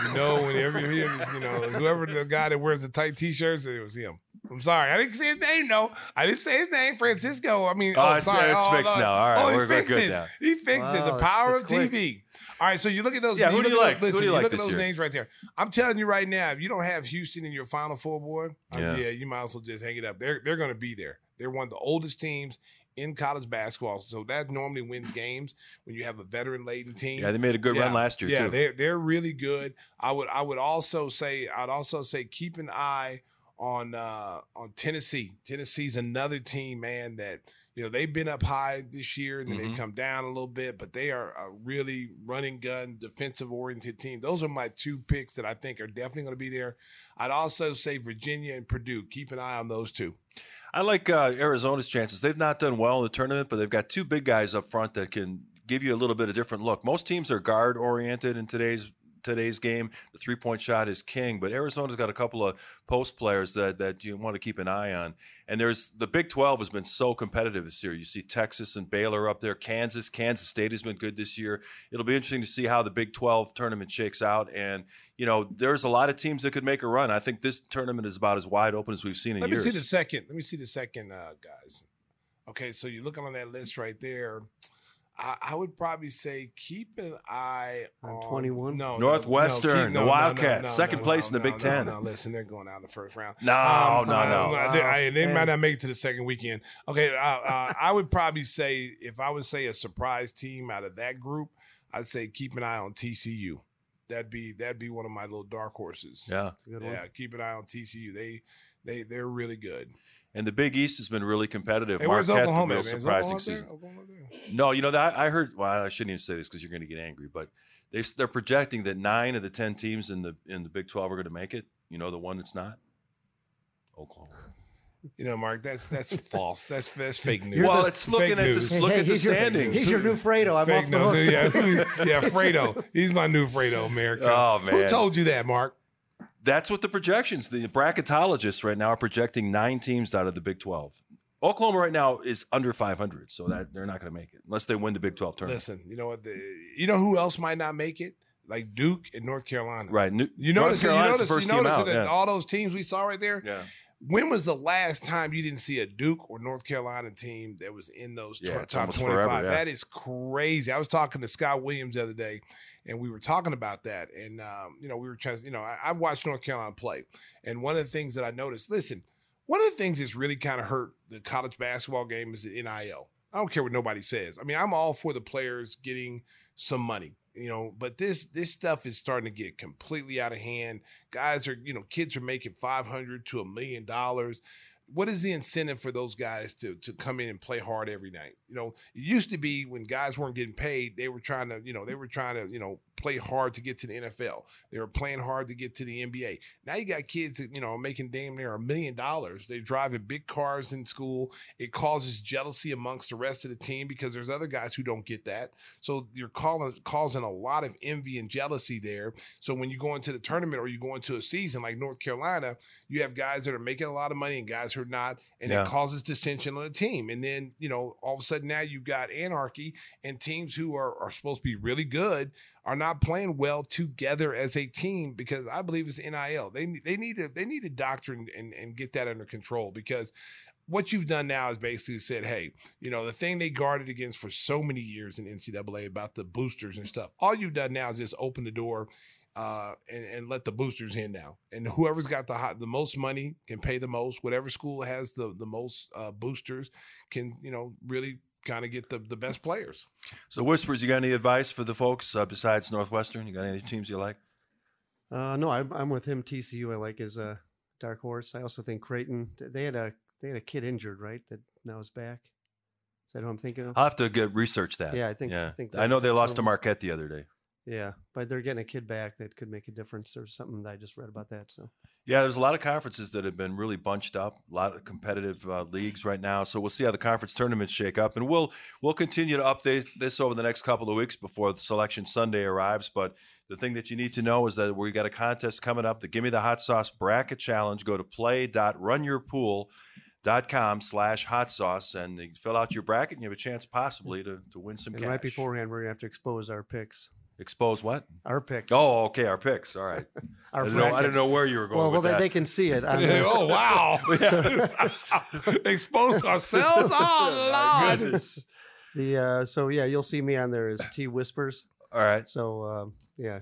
you know whenever you hear, you know, whoever the guy that wears the tight t-shirts, it was him. I'm sorry, I didn't say his name. No, I didn't say his name. Francisco. I mean, Oh, oh, it's- sorry, it's oh, fixed no. now. All right, oh, he we're- we're fixed good it. now. He fixed it. Wow, The oh, power of quick. TV. All right, so you look at those. Yeah, who do you like? Who those- Listen, do you like look at those year? names right there. I'm telling you right now, if you don't have Houston in your Final Four, boy, Yeah. yeah, you might as well just hang it up. They're they're going to be there. They're one of the oldest teams in college basketball, so that normally wins games when you have a veteran laden team. yeah, they made a good run last year Yeah, too. they're they're really good. I would I would also say I'd also say keep an eye on uh on Tennessee. Tennessee's another team, man, that you know they've been up high this year and then Mhm. they come down a little bit, but they are a really running gun, defensive oriented team. Those are my two picks that I think are definitely going to be there. I'd also say Virginia and Purdue. Keep an eye on those two. I like uh, Arizona's chances. They've not done well in the tournament, but they've got two big guys up front that can give you a little bit of different look. Most teams are guard oriented in today's today's game. The three point shot is king, but Arizona's got a couple of post players that that you want to keep an eye on. And there's the Big 12 has been so competitive this year. You see Texas and Baylor up there, Kansas, Kansas State has been good this year. It'll be interesting to see how the Big 12 tournament shakes out. And you know, there's a lot of teams that could make a run. I think this tournament is about as wide open as we've seen in Let years. me see the second. Let me see the second, uh, guys. Okay, so you're looking on that list right there. I, I would probably say keep an eye On on 21? No, no, Northwestern, no, the no, Wildcats, no, second no, place no, in the Big no, Ten. No, listen, they're going out in the first round. No, Um, no, no. uh, they, I- they might not make it to the second weekend. Okay, uh, uh, I would probably say if I would say a surprise team out of that group, I'd say keep an eye on TCU. That'd be that'd be one of my little dark horses. Yeah. It's a good yeah. one. Keep an eye on TCU. They they they're really good. And the Big East has been really competitive. Hey, where's Marquette, Oklahoma? real at, man? Surprising Oklahoma there? season. Oklahoma there? No, you know that I heard. Well, I shouldn't even say this because you're going to get angry, but they they're projecting that nine of the ten teams in the in the Big Twelve are going to make it. You know, the one that's not Oklahoma. You know, Mark, that's that's false. That's that's fake news. Well, it's looking at news. this- look at the he's your- standings. he's your new Fredo. I'm Fake off the hook. news. Yeah, yeah, Fredo. He's my new Fredo, America. Oh, man, Who told you that, Mark? That's what the projections. The bracketologists right now are projecting nine teams out of the Big Twelve. Oklahoma right now is under 500, so that they're not going to make it unless they win the Big 12 tournament. Listen, you know what? The, you know who else might not make it? Like Duke and North Carolina. Right. New, You North notice, you Carolina's the notice, first you team notice out, that yeah. all those teams we saw right there. Yeah. When was the last time you didn't see a Duke or North Carolina team that was in those Yeah, tw- top 25? forever, yeah. That is crazy. I was talking to Scott Williams the other day, and we were talking about that. And, um, you know, we were trying, you know, I, I've watched North Carolina play. And one of the things that I noticed, listen, one of the things that's really kind of hurt the college basketball game is the NIL. I don't care what nobody says. I mean, I'm all for the players getting some money, you know, but this this stuff is starting to get completely out of hand. Guys are, you know, kids are making 500 to a million dollars. what is the incentive for those guys to to come in and play hard every night? You know, it used to be when guys weren't getting paid, they were trying to, you know, they were trying to, you know, play hard to get to the NFL. They were playing hard to get to the NBA. Now you got kids that, you know, making damn near a million dollars. They're driving big cars in school. It causes jealousy amongst the rest of the team because there's other guys who don't get that. So you're calling causing a lot of envy and jealousy there. So when you go into the tournament or you go into a season like North Carolina, you have guys that are making a lot of money and guys who are not, and Yeah. it causes dissension on the team. And then, you know, all of a sudden now you've got anarchy and teams who are, are supposed to be really good are not playing well together as a team because I believe it's NIL. They they need to they need to doctrine and, and get that under control because what you've done now is basically said, hey, you know, the thing they guarded against for so many years in NCAA about the boosters and stuff. All you've done now is just open the door uh, and, and let the boosters in now. And whoever's got the hot, the most money can pay the most. Whatever school has the the most uh, boosters can, you know, really kind of get the the best players. So, Whispers, you got any advice for the folks uh, besides Northwestern? You got any teams you like? Uh, no, I'm, I'm with him. TCU, I like his uh, dark horse. I also think Creighton. They had a they had a kid injured, right? That now is back. Is that who I'm thinking of? I'll have to get research that. Yeah, I think- Yeah, I think I know they lost so- to Marquette the other day. Yeah, but they're getting a kid back that could make a difference. There's something that I just read about that. So Yeah, there's a lot of conferences that have been really bunched up. A lot of competitive uh, leagues right now. So we'll see how the conference tournaments shake up, and we'll we'll continue to update this over the next couple of weeks before the selection Sunday arrives. But the thing that you need to know is that we've got a contest coming up. The Give Me the Hot Sauce Bracket Challenge. Go to play.runyourpool.com slash hot sauce and fill out your bracket and you have a chance possibly to, to win some and cash. right beforehand, we're gonna have to expose our picks. Expose what? Our picks. Oh, okay, our picks. All right. I our didn't, know, I didn't brackets. know where you were going Well, well, they, they can see it. On the, oh wow! Expose ourselves. Oh lord! Goodness. the uh, so yeah, you'll see me on there as T Whispers. All right. So um, yeah,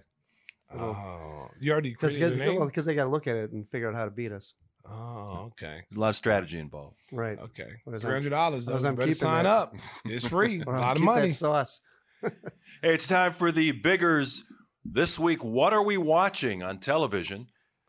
Oh, you already because created a name. well, they got to look at it and figure out how to beat us. oh, okay, A lot of strategy involved. Right. okay. Three dollars. what is I'm keeping sign that? up. It's free. a lot of money. That sauce. Hey, it's time for the Biggers this week. What are we watching on television?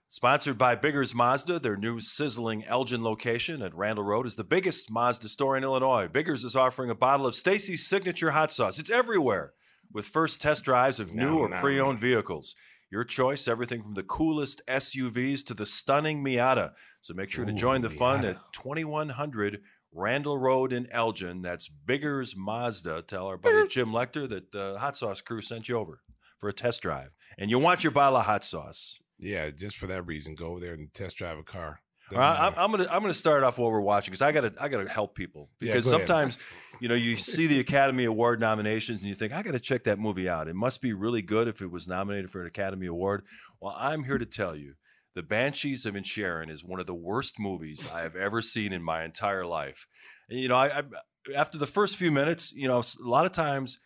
Sponsored by Biggers Mazda, their new sizzling Elgin location at Randall Road is the biggest Mazda store in Illinois. Biggers is offering a bottle of Stacey's signature hot sauce. It's everywhere with first test drives of new No, or no. pre-owned vehicles. Your choice, everything from the coolest SUVs to the stunning Miata. So make sure to join the fun Miata. at 2100 Randall Road in Elgin. That's Biggers Mazda. Tell our buddy Jim Lecter that the hot sauce crew sent you over for a test drive. And you want your bottle of hot sauce. Yeah, just for that reason, go over there and test drive a car. All right, I'm, I'm gonna I'm gonna start off what we're watching because I gotta I gotta help people Yeah, because ahead. sometimes you know you see the Academy Award nominations and you think I gotta check that movie out. It must be really good if it was nominated for an Academy Award. Well, I'm here to tell you, The Banshees of Inisherin is one of the worst movies I have ever seen in my entire life. And, you know, I, I after the first few minutes, you know, a lot of times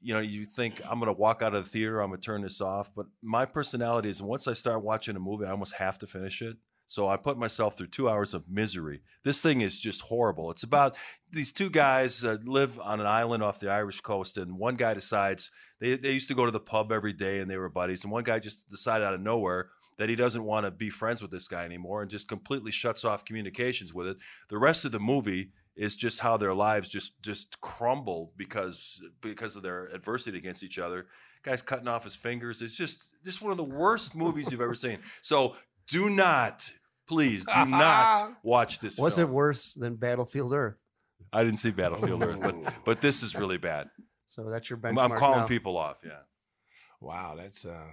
you know, you think I'm going to walk out of the theater, I'm going to turn this off. But my personality is once I start watching a movie, I almost have to finish it. So I put myself through two hours of misery. This thing is just horrible. It's about these two guys uh, live on an island off the Irish coast, and one guy decides they, they used to go to the pub every day and they were buddies. And one guy just decided out of nowhere that he doesn't want to be friends with this guy anymore and just completely shuts off communications with it. The rest of the movie is just how their lives just just crumble because because of their adversity against each other. Guy's cutting off his fingers. It's just just one of the worst movies you've ever seen. So do not, please, do not watch this. Was film. it worse than Battlefield Earth? I didn't see Battlefield Earth, but but this is really bad. So that's your I'm, benchmark. I'm calling now. people off. Yeah. Wow, that's uh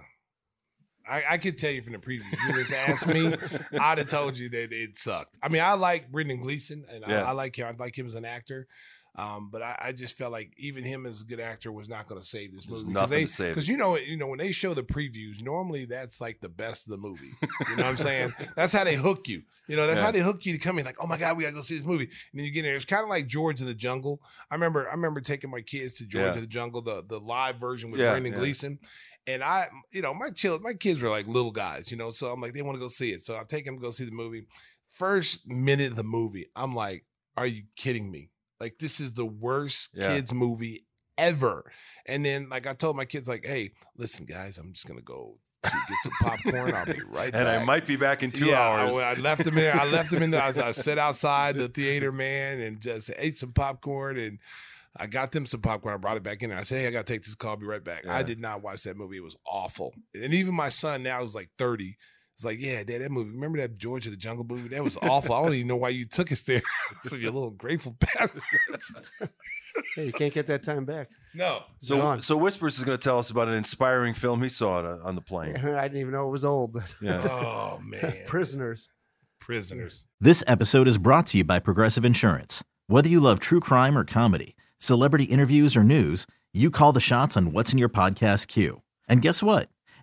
I, I could tell you from the preview. You just asked me, I'd have told you that it sucked. I mean, I like Brendan Gleeson, and Yeah. I, I like him. I like him as an actor, um, but I, I just felt like even him as a good actor was not going to save this There's movie. nothing they, to save. Because you know, you know when they show the previews, normally that's like the best of the movie. You know what I'm saying? That's how they hook you. You know, that's Yeah. how they hook you to come in. Like, oh my god, we gotta go see this movie. And then you get in there. It's kind of like George of the Jungle. I remember, I remember taking my kids to George Yeah. of the Jungle, the the live version with Yeah, Brendan. Gleeson. And I, you know, my child, my kids were like little guys, you know, so I'm like, they want to go see it. So I'm taking them to go see the movie. First minute of the movie, I'm like, are you kidding me? Like, this is the worst Yeah. kids movie ever. And then, like, I told my kids, like, hey, listen, guys, I'm just gonna go get some popcorn. I'll be right And back. I might be back in two yeah, hours. I, I left him there. I left him in the. I, I sat outside the theater, man, and just ate some popcorn. And I got them some popcorn. I brought it back in. there. I said, "Hey, I got to take this call. I'll be right back." Yeah. I did not watch that movie. It was awful. And even my son now who's like thirty. It's like, yeah, dad, that movie. Remember that George of the Jungle movie? That was awful. I don't even know why you took us there. so you're little grateful bastard. Hey, you can't get that time back. no. so, Gone. so Whispers is going to tell us about an inspiring film he saw on, on the plane. I didn't even know it was old. Yeah. Oh man, Prisoners. prisoners. This episode is brought to you by Progressive Insurance. Whether you love true crime or comedy, celebrity interviews or news, you call the shots on what's in your podcast queue. And guess what?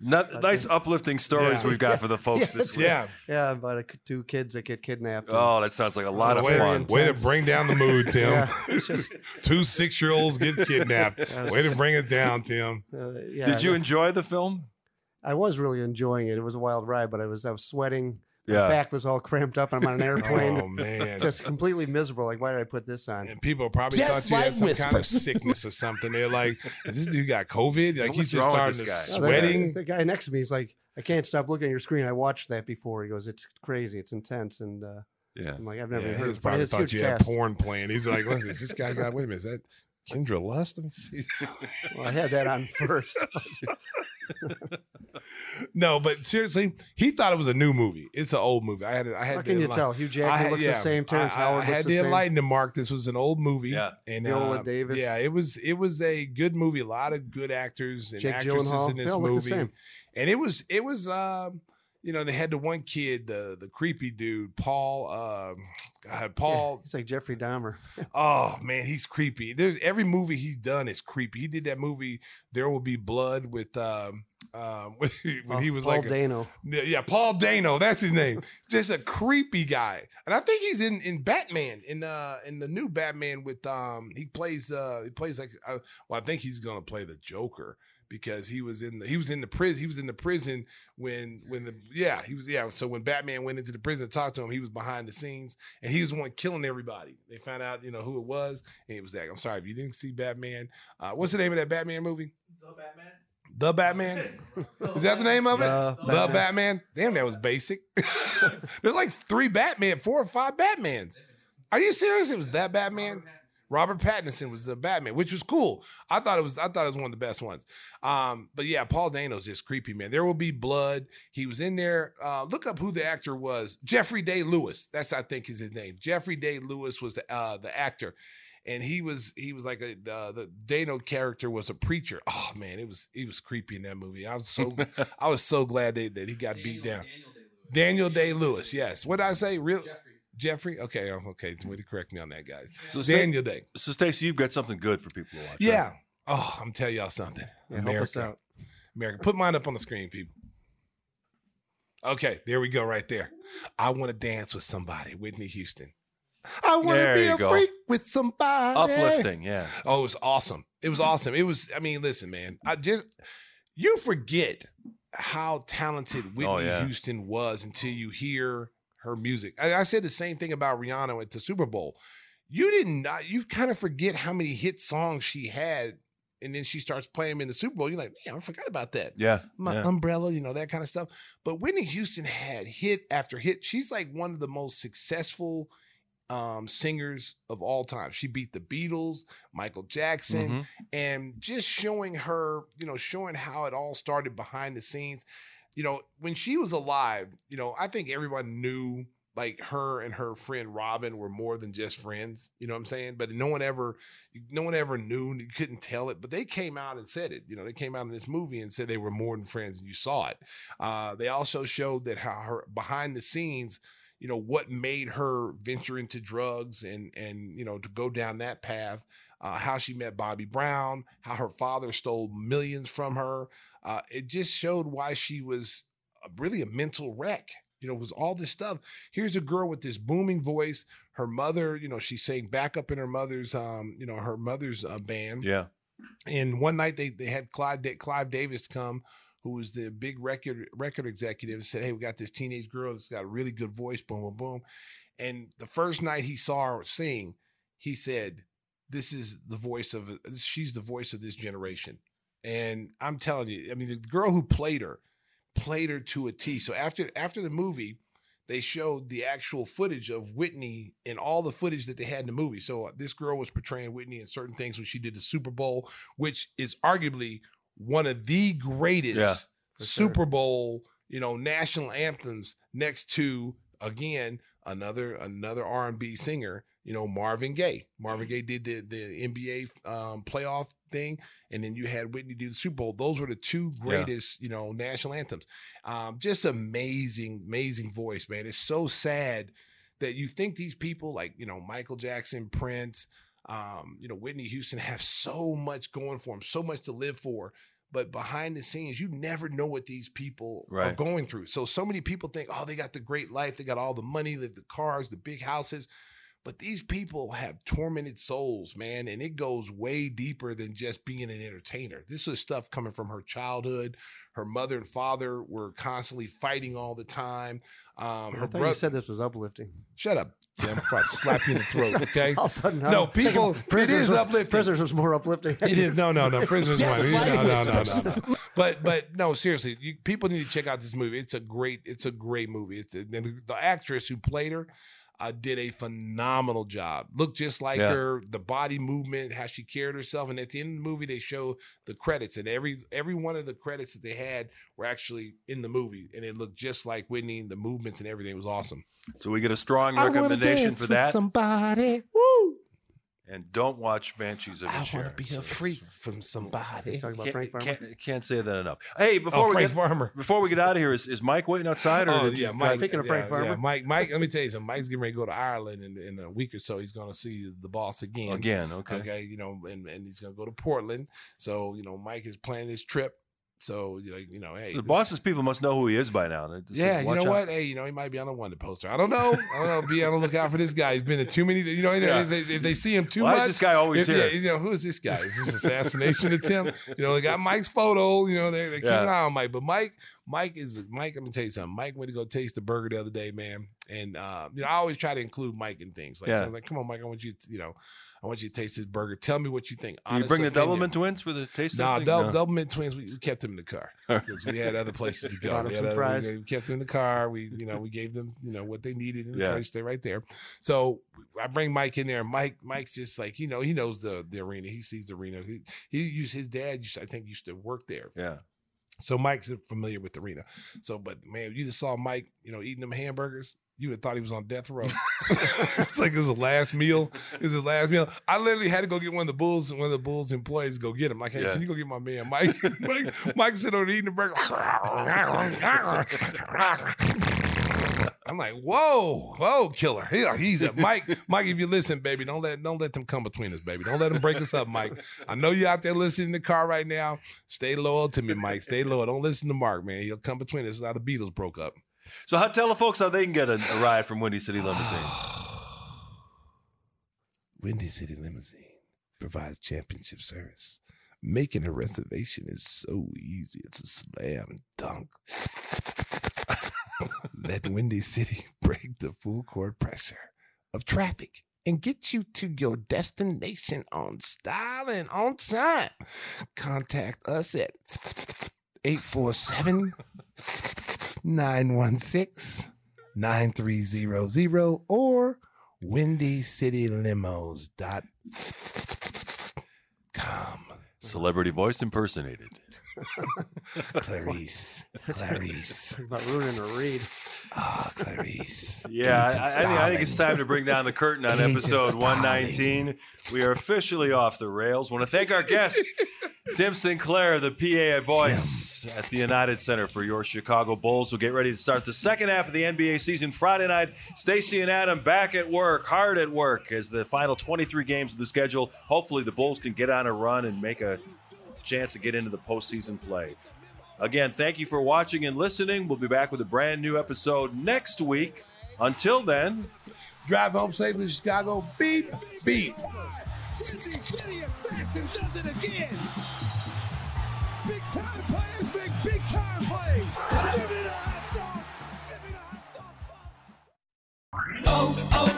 Not, nice uplifting stories Yeah. we've got for the folks this week. Yeah. Yeah, about a, two kids that get kidnapped. Oh, that sounds like a lot of way, fun. way to bring down the mood, Tim. Yeah, just- Two six year olds get kidnapped. Yes. Way to bring it down, Tim. uh, yeah, Did you enjoy the film? I was really enjoying it. It was a wild ride, but I was I was sweating. My back was all cramped up. I'm on an airplane. Oh man. Just completely miserable. Like, why did I put this on? and people probably Just thought you like had some kind of sickness or something. They're like, "Is this dude got COVID? Like What's he's just starting to this guy? No, the guy- sweating." The, guy next to me is like, I can't stop looking at your screen. I watched that before. He goes, it's crazy. It's intense. And uh, Yeah. I'm like, I've never Yeah, heard he of probably thought huge you had porn playing. He's like, "Listen, is this guy got? Wait a minute, is that Kendra Lust?" Let me see. Well, I had that on first. no, but seriously, he thought it was a new movie. It's an old movie. I had, I had. How to can you tell? Hugh I Jackman had- looks yeah, the same. Terrence I, I, Howard I had to the same. enlighten him, Mark. This was an old movie. Yeah. and Viola uh, Davis. Yeah, it was. It was a good movie. A lot of good actors and Jake actresses Gyllenhaal. in this They all look the movie, and it was. It was. Um, you know, they had the one kid, the the creepy dude, Paul. Um, God, Paul. He's like Jeffrey Dahmer. Oh man, he's creepy. There's every movie he's done is creepy. He did that movie There Will Be Blood with um um when, when he was Paul like a- Dano. yeah, yeah, Paul Dano, that's his name. Just a creepy guy. And I think he's in in Batman in uh in the new Batman with um he plays uh he plays like uh, well I think he's going to play the Joker because he was in the he was in the prison he was in the prison when when the yeah he was yeah so when Batman went into the prison to talk to him he was behind the scenes and he was the one killing everybody. They found out you know who it was and it was that I'm sorry if you didn't see Batman uh what's the name of that Batman movie? The Batman? Is that the name of it? The the Batman. Batman. Damn that was basic. There's like three Batman four or five Batmans. Are you serious? It was that Batman Robert Pattinson was the Batman, which was cool. I thought it was. I thought it was one of the best ones. Um, but yeah, Paul Dano's just creepy, man. There will be blood. He was in there. Uh, look up who the actor was. Jeffrey Day Lewis. That's I think is his name. Jeffrey Day Lewis was the uh, the actor, and he was he was like a uh, the Dano character was a preacher. Oh man, it was he was creepy in that movie. I was so I was so glad that, that he got beat down. Daniel Day Lewis. Yes. What did I say? Real. Jeffrey. Okay. oh, Okay. Way to correct me on that, guys. So Sta- Daniel Day. So, Stacey, you've got something good for people to watch. right? Yeah. Oh, I'm telling y'all something. Yeah, help us America. out. America. Put mine up on the screen, people. Okay, there we go, right there. I want to dance with somebody, Whitney Houston. I want to be a go. freak with somebody. Uplifting, yeah. Oh, it was awesome. It was awesome. It was, I mean, listen, man. I just you forget how talented oh, Whitney Oh, yeah. Houston was until you hear her music. And I said the same thing about Rihanna at the Super Bowl. You didn't you kind of forget how many hit songs she had, and then she starts playing them in the Super Bowl. You're like, man, I forgot about that Yeah. my yeah. umbrella, you know, that kind of stuff. But Whitney Houston had hit after hit. She's like one of the most successful um, singers of all time. She beat the Beatles, Michael Jackson, Mhm. and just showing her, you know, showing how it all started behind the scenes. You know, when she was alive, you know, I think everyone knew like her and her friend Robin were more than just friends. You know what I'm saying? But no one ever, no one ever knew. You couldn't tell it. But they came out and said it. You know, they came out in this movie and said they were more than friends, and you saw it. Uh, they also showed that how her behind the scenes, you know, what made her venture into drugs and and you know to go down that path. Uh, how she met Bobby Brown, how her father stole millions from her. Uh, it just showed why she was really a mental wreck. You know, it was all this stuff. Here's a girl with this booming voice. Her mother, you know, she sang backup in her mother's, um, you know, her mother's uh, band. Yeah. And one night they they had Clive Clive Davis come, who was the big record record executive, said, "Hey, we got this teenage girl that's got a really good voice." Boom, boom, boom. And the first night he saw her sing, he said, "This is the voice of she's the voice of this generation." And I'm telling you, I mean, the girl who played her played her to a T. So after after the movie, they showed the actual footage of Whitney and all the footage that they had in the movie. So uh, this girl was portraying Whitney in certain things when she did the Super Bowl, which is arguably one of the greatest Yeah, for sure. Super Bowl, you know, national anthems next to again another another R&B singer, you know, Marvin Gaye. Marvin Gaye did the the NBA um, playoff thing, and then you had Whitney do the Super Bowl. Those were the two Yeah. greatest, you know, national anthems. Um, just amazing, amazing voice, man. It's so sad that you think these people like you know Michael Jackson, Prince, um, you know Whitney Houston have so much going for them, so much to live for. But behind the scenes, you never know what these people are going through. So so many people think, oh, they got the great life, they got all the money, the, the cars, the big houses. But these people have tormented souls, man, and it goes way deeper than just being an entertainer. This is stuff coming from her childhood. Her mother and father were constantly fighting all the time. Um, I her thought brother. you said this was uplifting. Shut up, Before I slap you in the throat, okay? All of a sudden, no, people. It Prisoners was- uplifting. Prisoners was more uplifting. It is no, no, no. Prisoners Yes, one. No, no, no, no, no. But, but no, seriously, you, people need to check out this movie. It's a great, it's a great movie. It's and the actress who played her. Uh, did a phenomenal job. Looked just like Yeah. her, the body movement, how she carried herself. And at the end of the movie, they show the credits, and every every one of the credits that they had were actually in the movie, and it looked just like Whitney. The movements and everything was awesome. So we get a strong recommendation for that. Somebody, woo! And don't watch Banshees of I want to be a freak from somebody. Talking about Can't, Frank Farmer. can't, can't say that enough. Hey, oh, before Oh, we Frank get Farmer. before we get out of here, is, is Mike waiting outside? Or Oh yeah, you- Mike. Speaking of Frank yeah, Farmer. yeah, Mike. Mike. Let me tell you something. Mike's getting ready to go to Ireland in, in a week or so. He's going to see the boss again. again? Okay. Okay, you know, and, and he's going to go to Portland. So you know, Mike is planning his trip. So like you know, hey, So the boss's people must know who he is by now. Just Yeah, you know out. what? Hey, you know, he might be on a wanted poster. I don't know. I don't know. Be on the lookout for this guy. He's been to too many. You know, Yeah. if, they, if they see him too Why is much, this guy always if- here? yeah, you know, who is this guy? Is this assassination attempt? You know, they got Mike's photo. You know, they, they keep Yeah. an eye on Mike. But Mike, Mike is Mike. Let me tell you something. Mike went to go taste the burger the other day, man. And uh, you know, I always try to include Mike in things. Like, Yeah. I was like, come on, Mike, I want you. To, you know, I want you to taste this burger. Tell me what you think. Do you Honest bring the opinion. Doublemint twins for the taste Nah, testing? Dub, Doublemint twins. We, we kept them in the car because we had other places to go. We, had other- fries. we kept them in the car. We, you know, we gave them, you know, what they needed in the Yeah. Stay right there. So I bring Mike in there. Mike, Mike's just like, you know, he knows the the arena. He sees the arena. He, he used his dad. Used, I think used to work there. Yeah. So Mike's familiar with the arena. So, but man, you just saw Mike, you know, eating them hamburgers. You would have thought he was on death row. it's like this is his last meal. This is his last meal. I literally had to go get one of the Bulls, one of the Bulls employees go get him. Like, hey, Yeah. can you go get my man Mike? Mike, Mike sitting over eating the burger. I'm like, whoa, whoa, killer. He- he's a Mike. Mike, if you listen, baby, don't let don't let them come between us, baby. Don't let them break us up, Mike. I know you out there listening in the car right now. Stay loyal to me, Mike. Stay loyal. Don't listen to Mark, man. He'll come between us. This is how the Beatles broke up. So how, tell the folks how they can get a, a ride from Windy City Limousine. Windy City Limousine provides championship service. Making a reservation is so easy. It's a slam dunk. Let Windy City break the full court pressure of traffic and get you to your destination on style and on time. Contact us at 847 916 9300 or windycitylimos.com. Celebrity voice impersonated. Clarice. Clarice. Talking about ruining a read. Ah, Clarice. Yeah, I, Agent I, think, I think it's time to bring down the curtain on Agent episode Stalin. 119. We are officially off the rails. want to thank our guest, Tim Sinclair, the PA voice at the United Center for your Chicago Bulls. We'll get ready to start the second half of the NBA season Friday night. Stacey and Adam back at work, hard at work, as the final 23 games of the schedule. Hopefully, the Bulls can get on a run and make a chance to get into the postseason play. Again, thank you for watching and listening. We'll be back with a brand new episode next week. Until then, Drive home safely Chicago. Beep, beep. City Assassin does it again. Big time players make big time plays. Give me the hot sauce. Give me the hot sauce. Oh, oh, O'Reilly.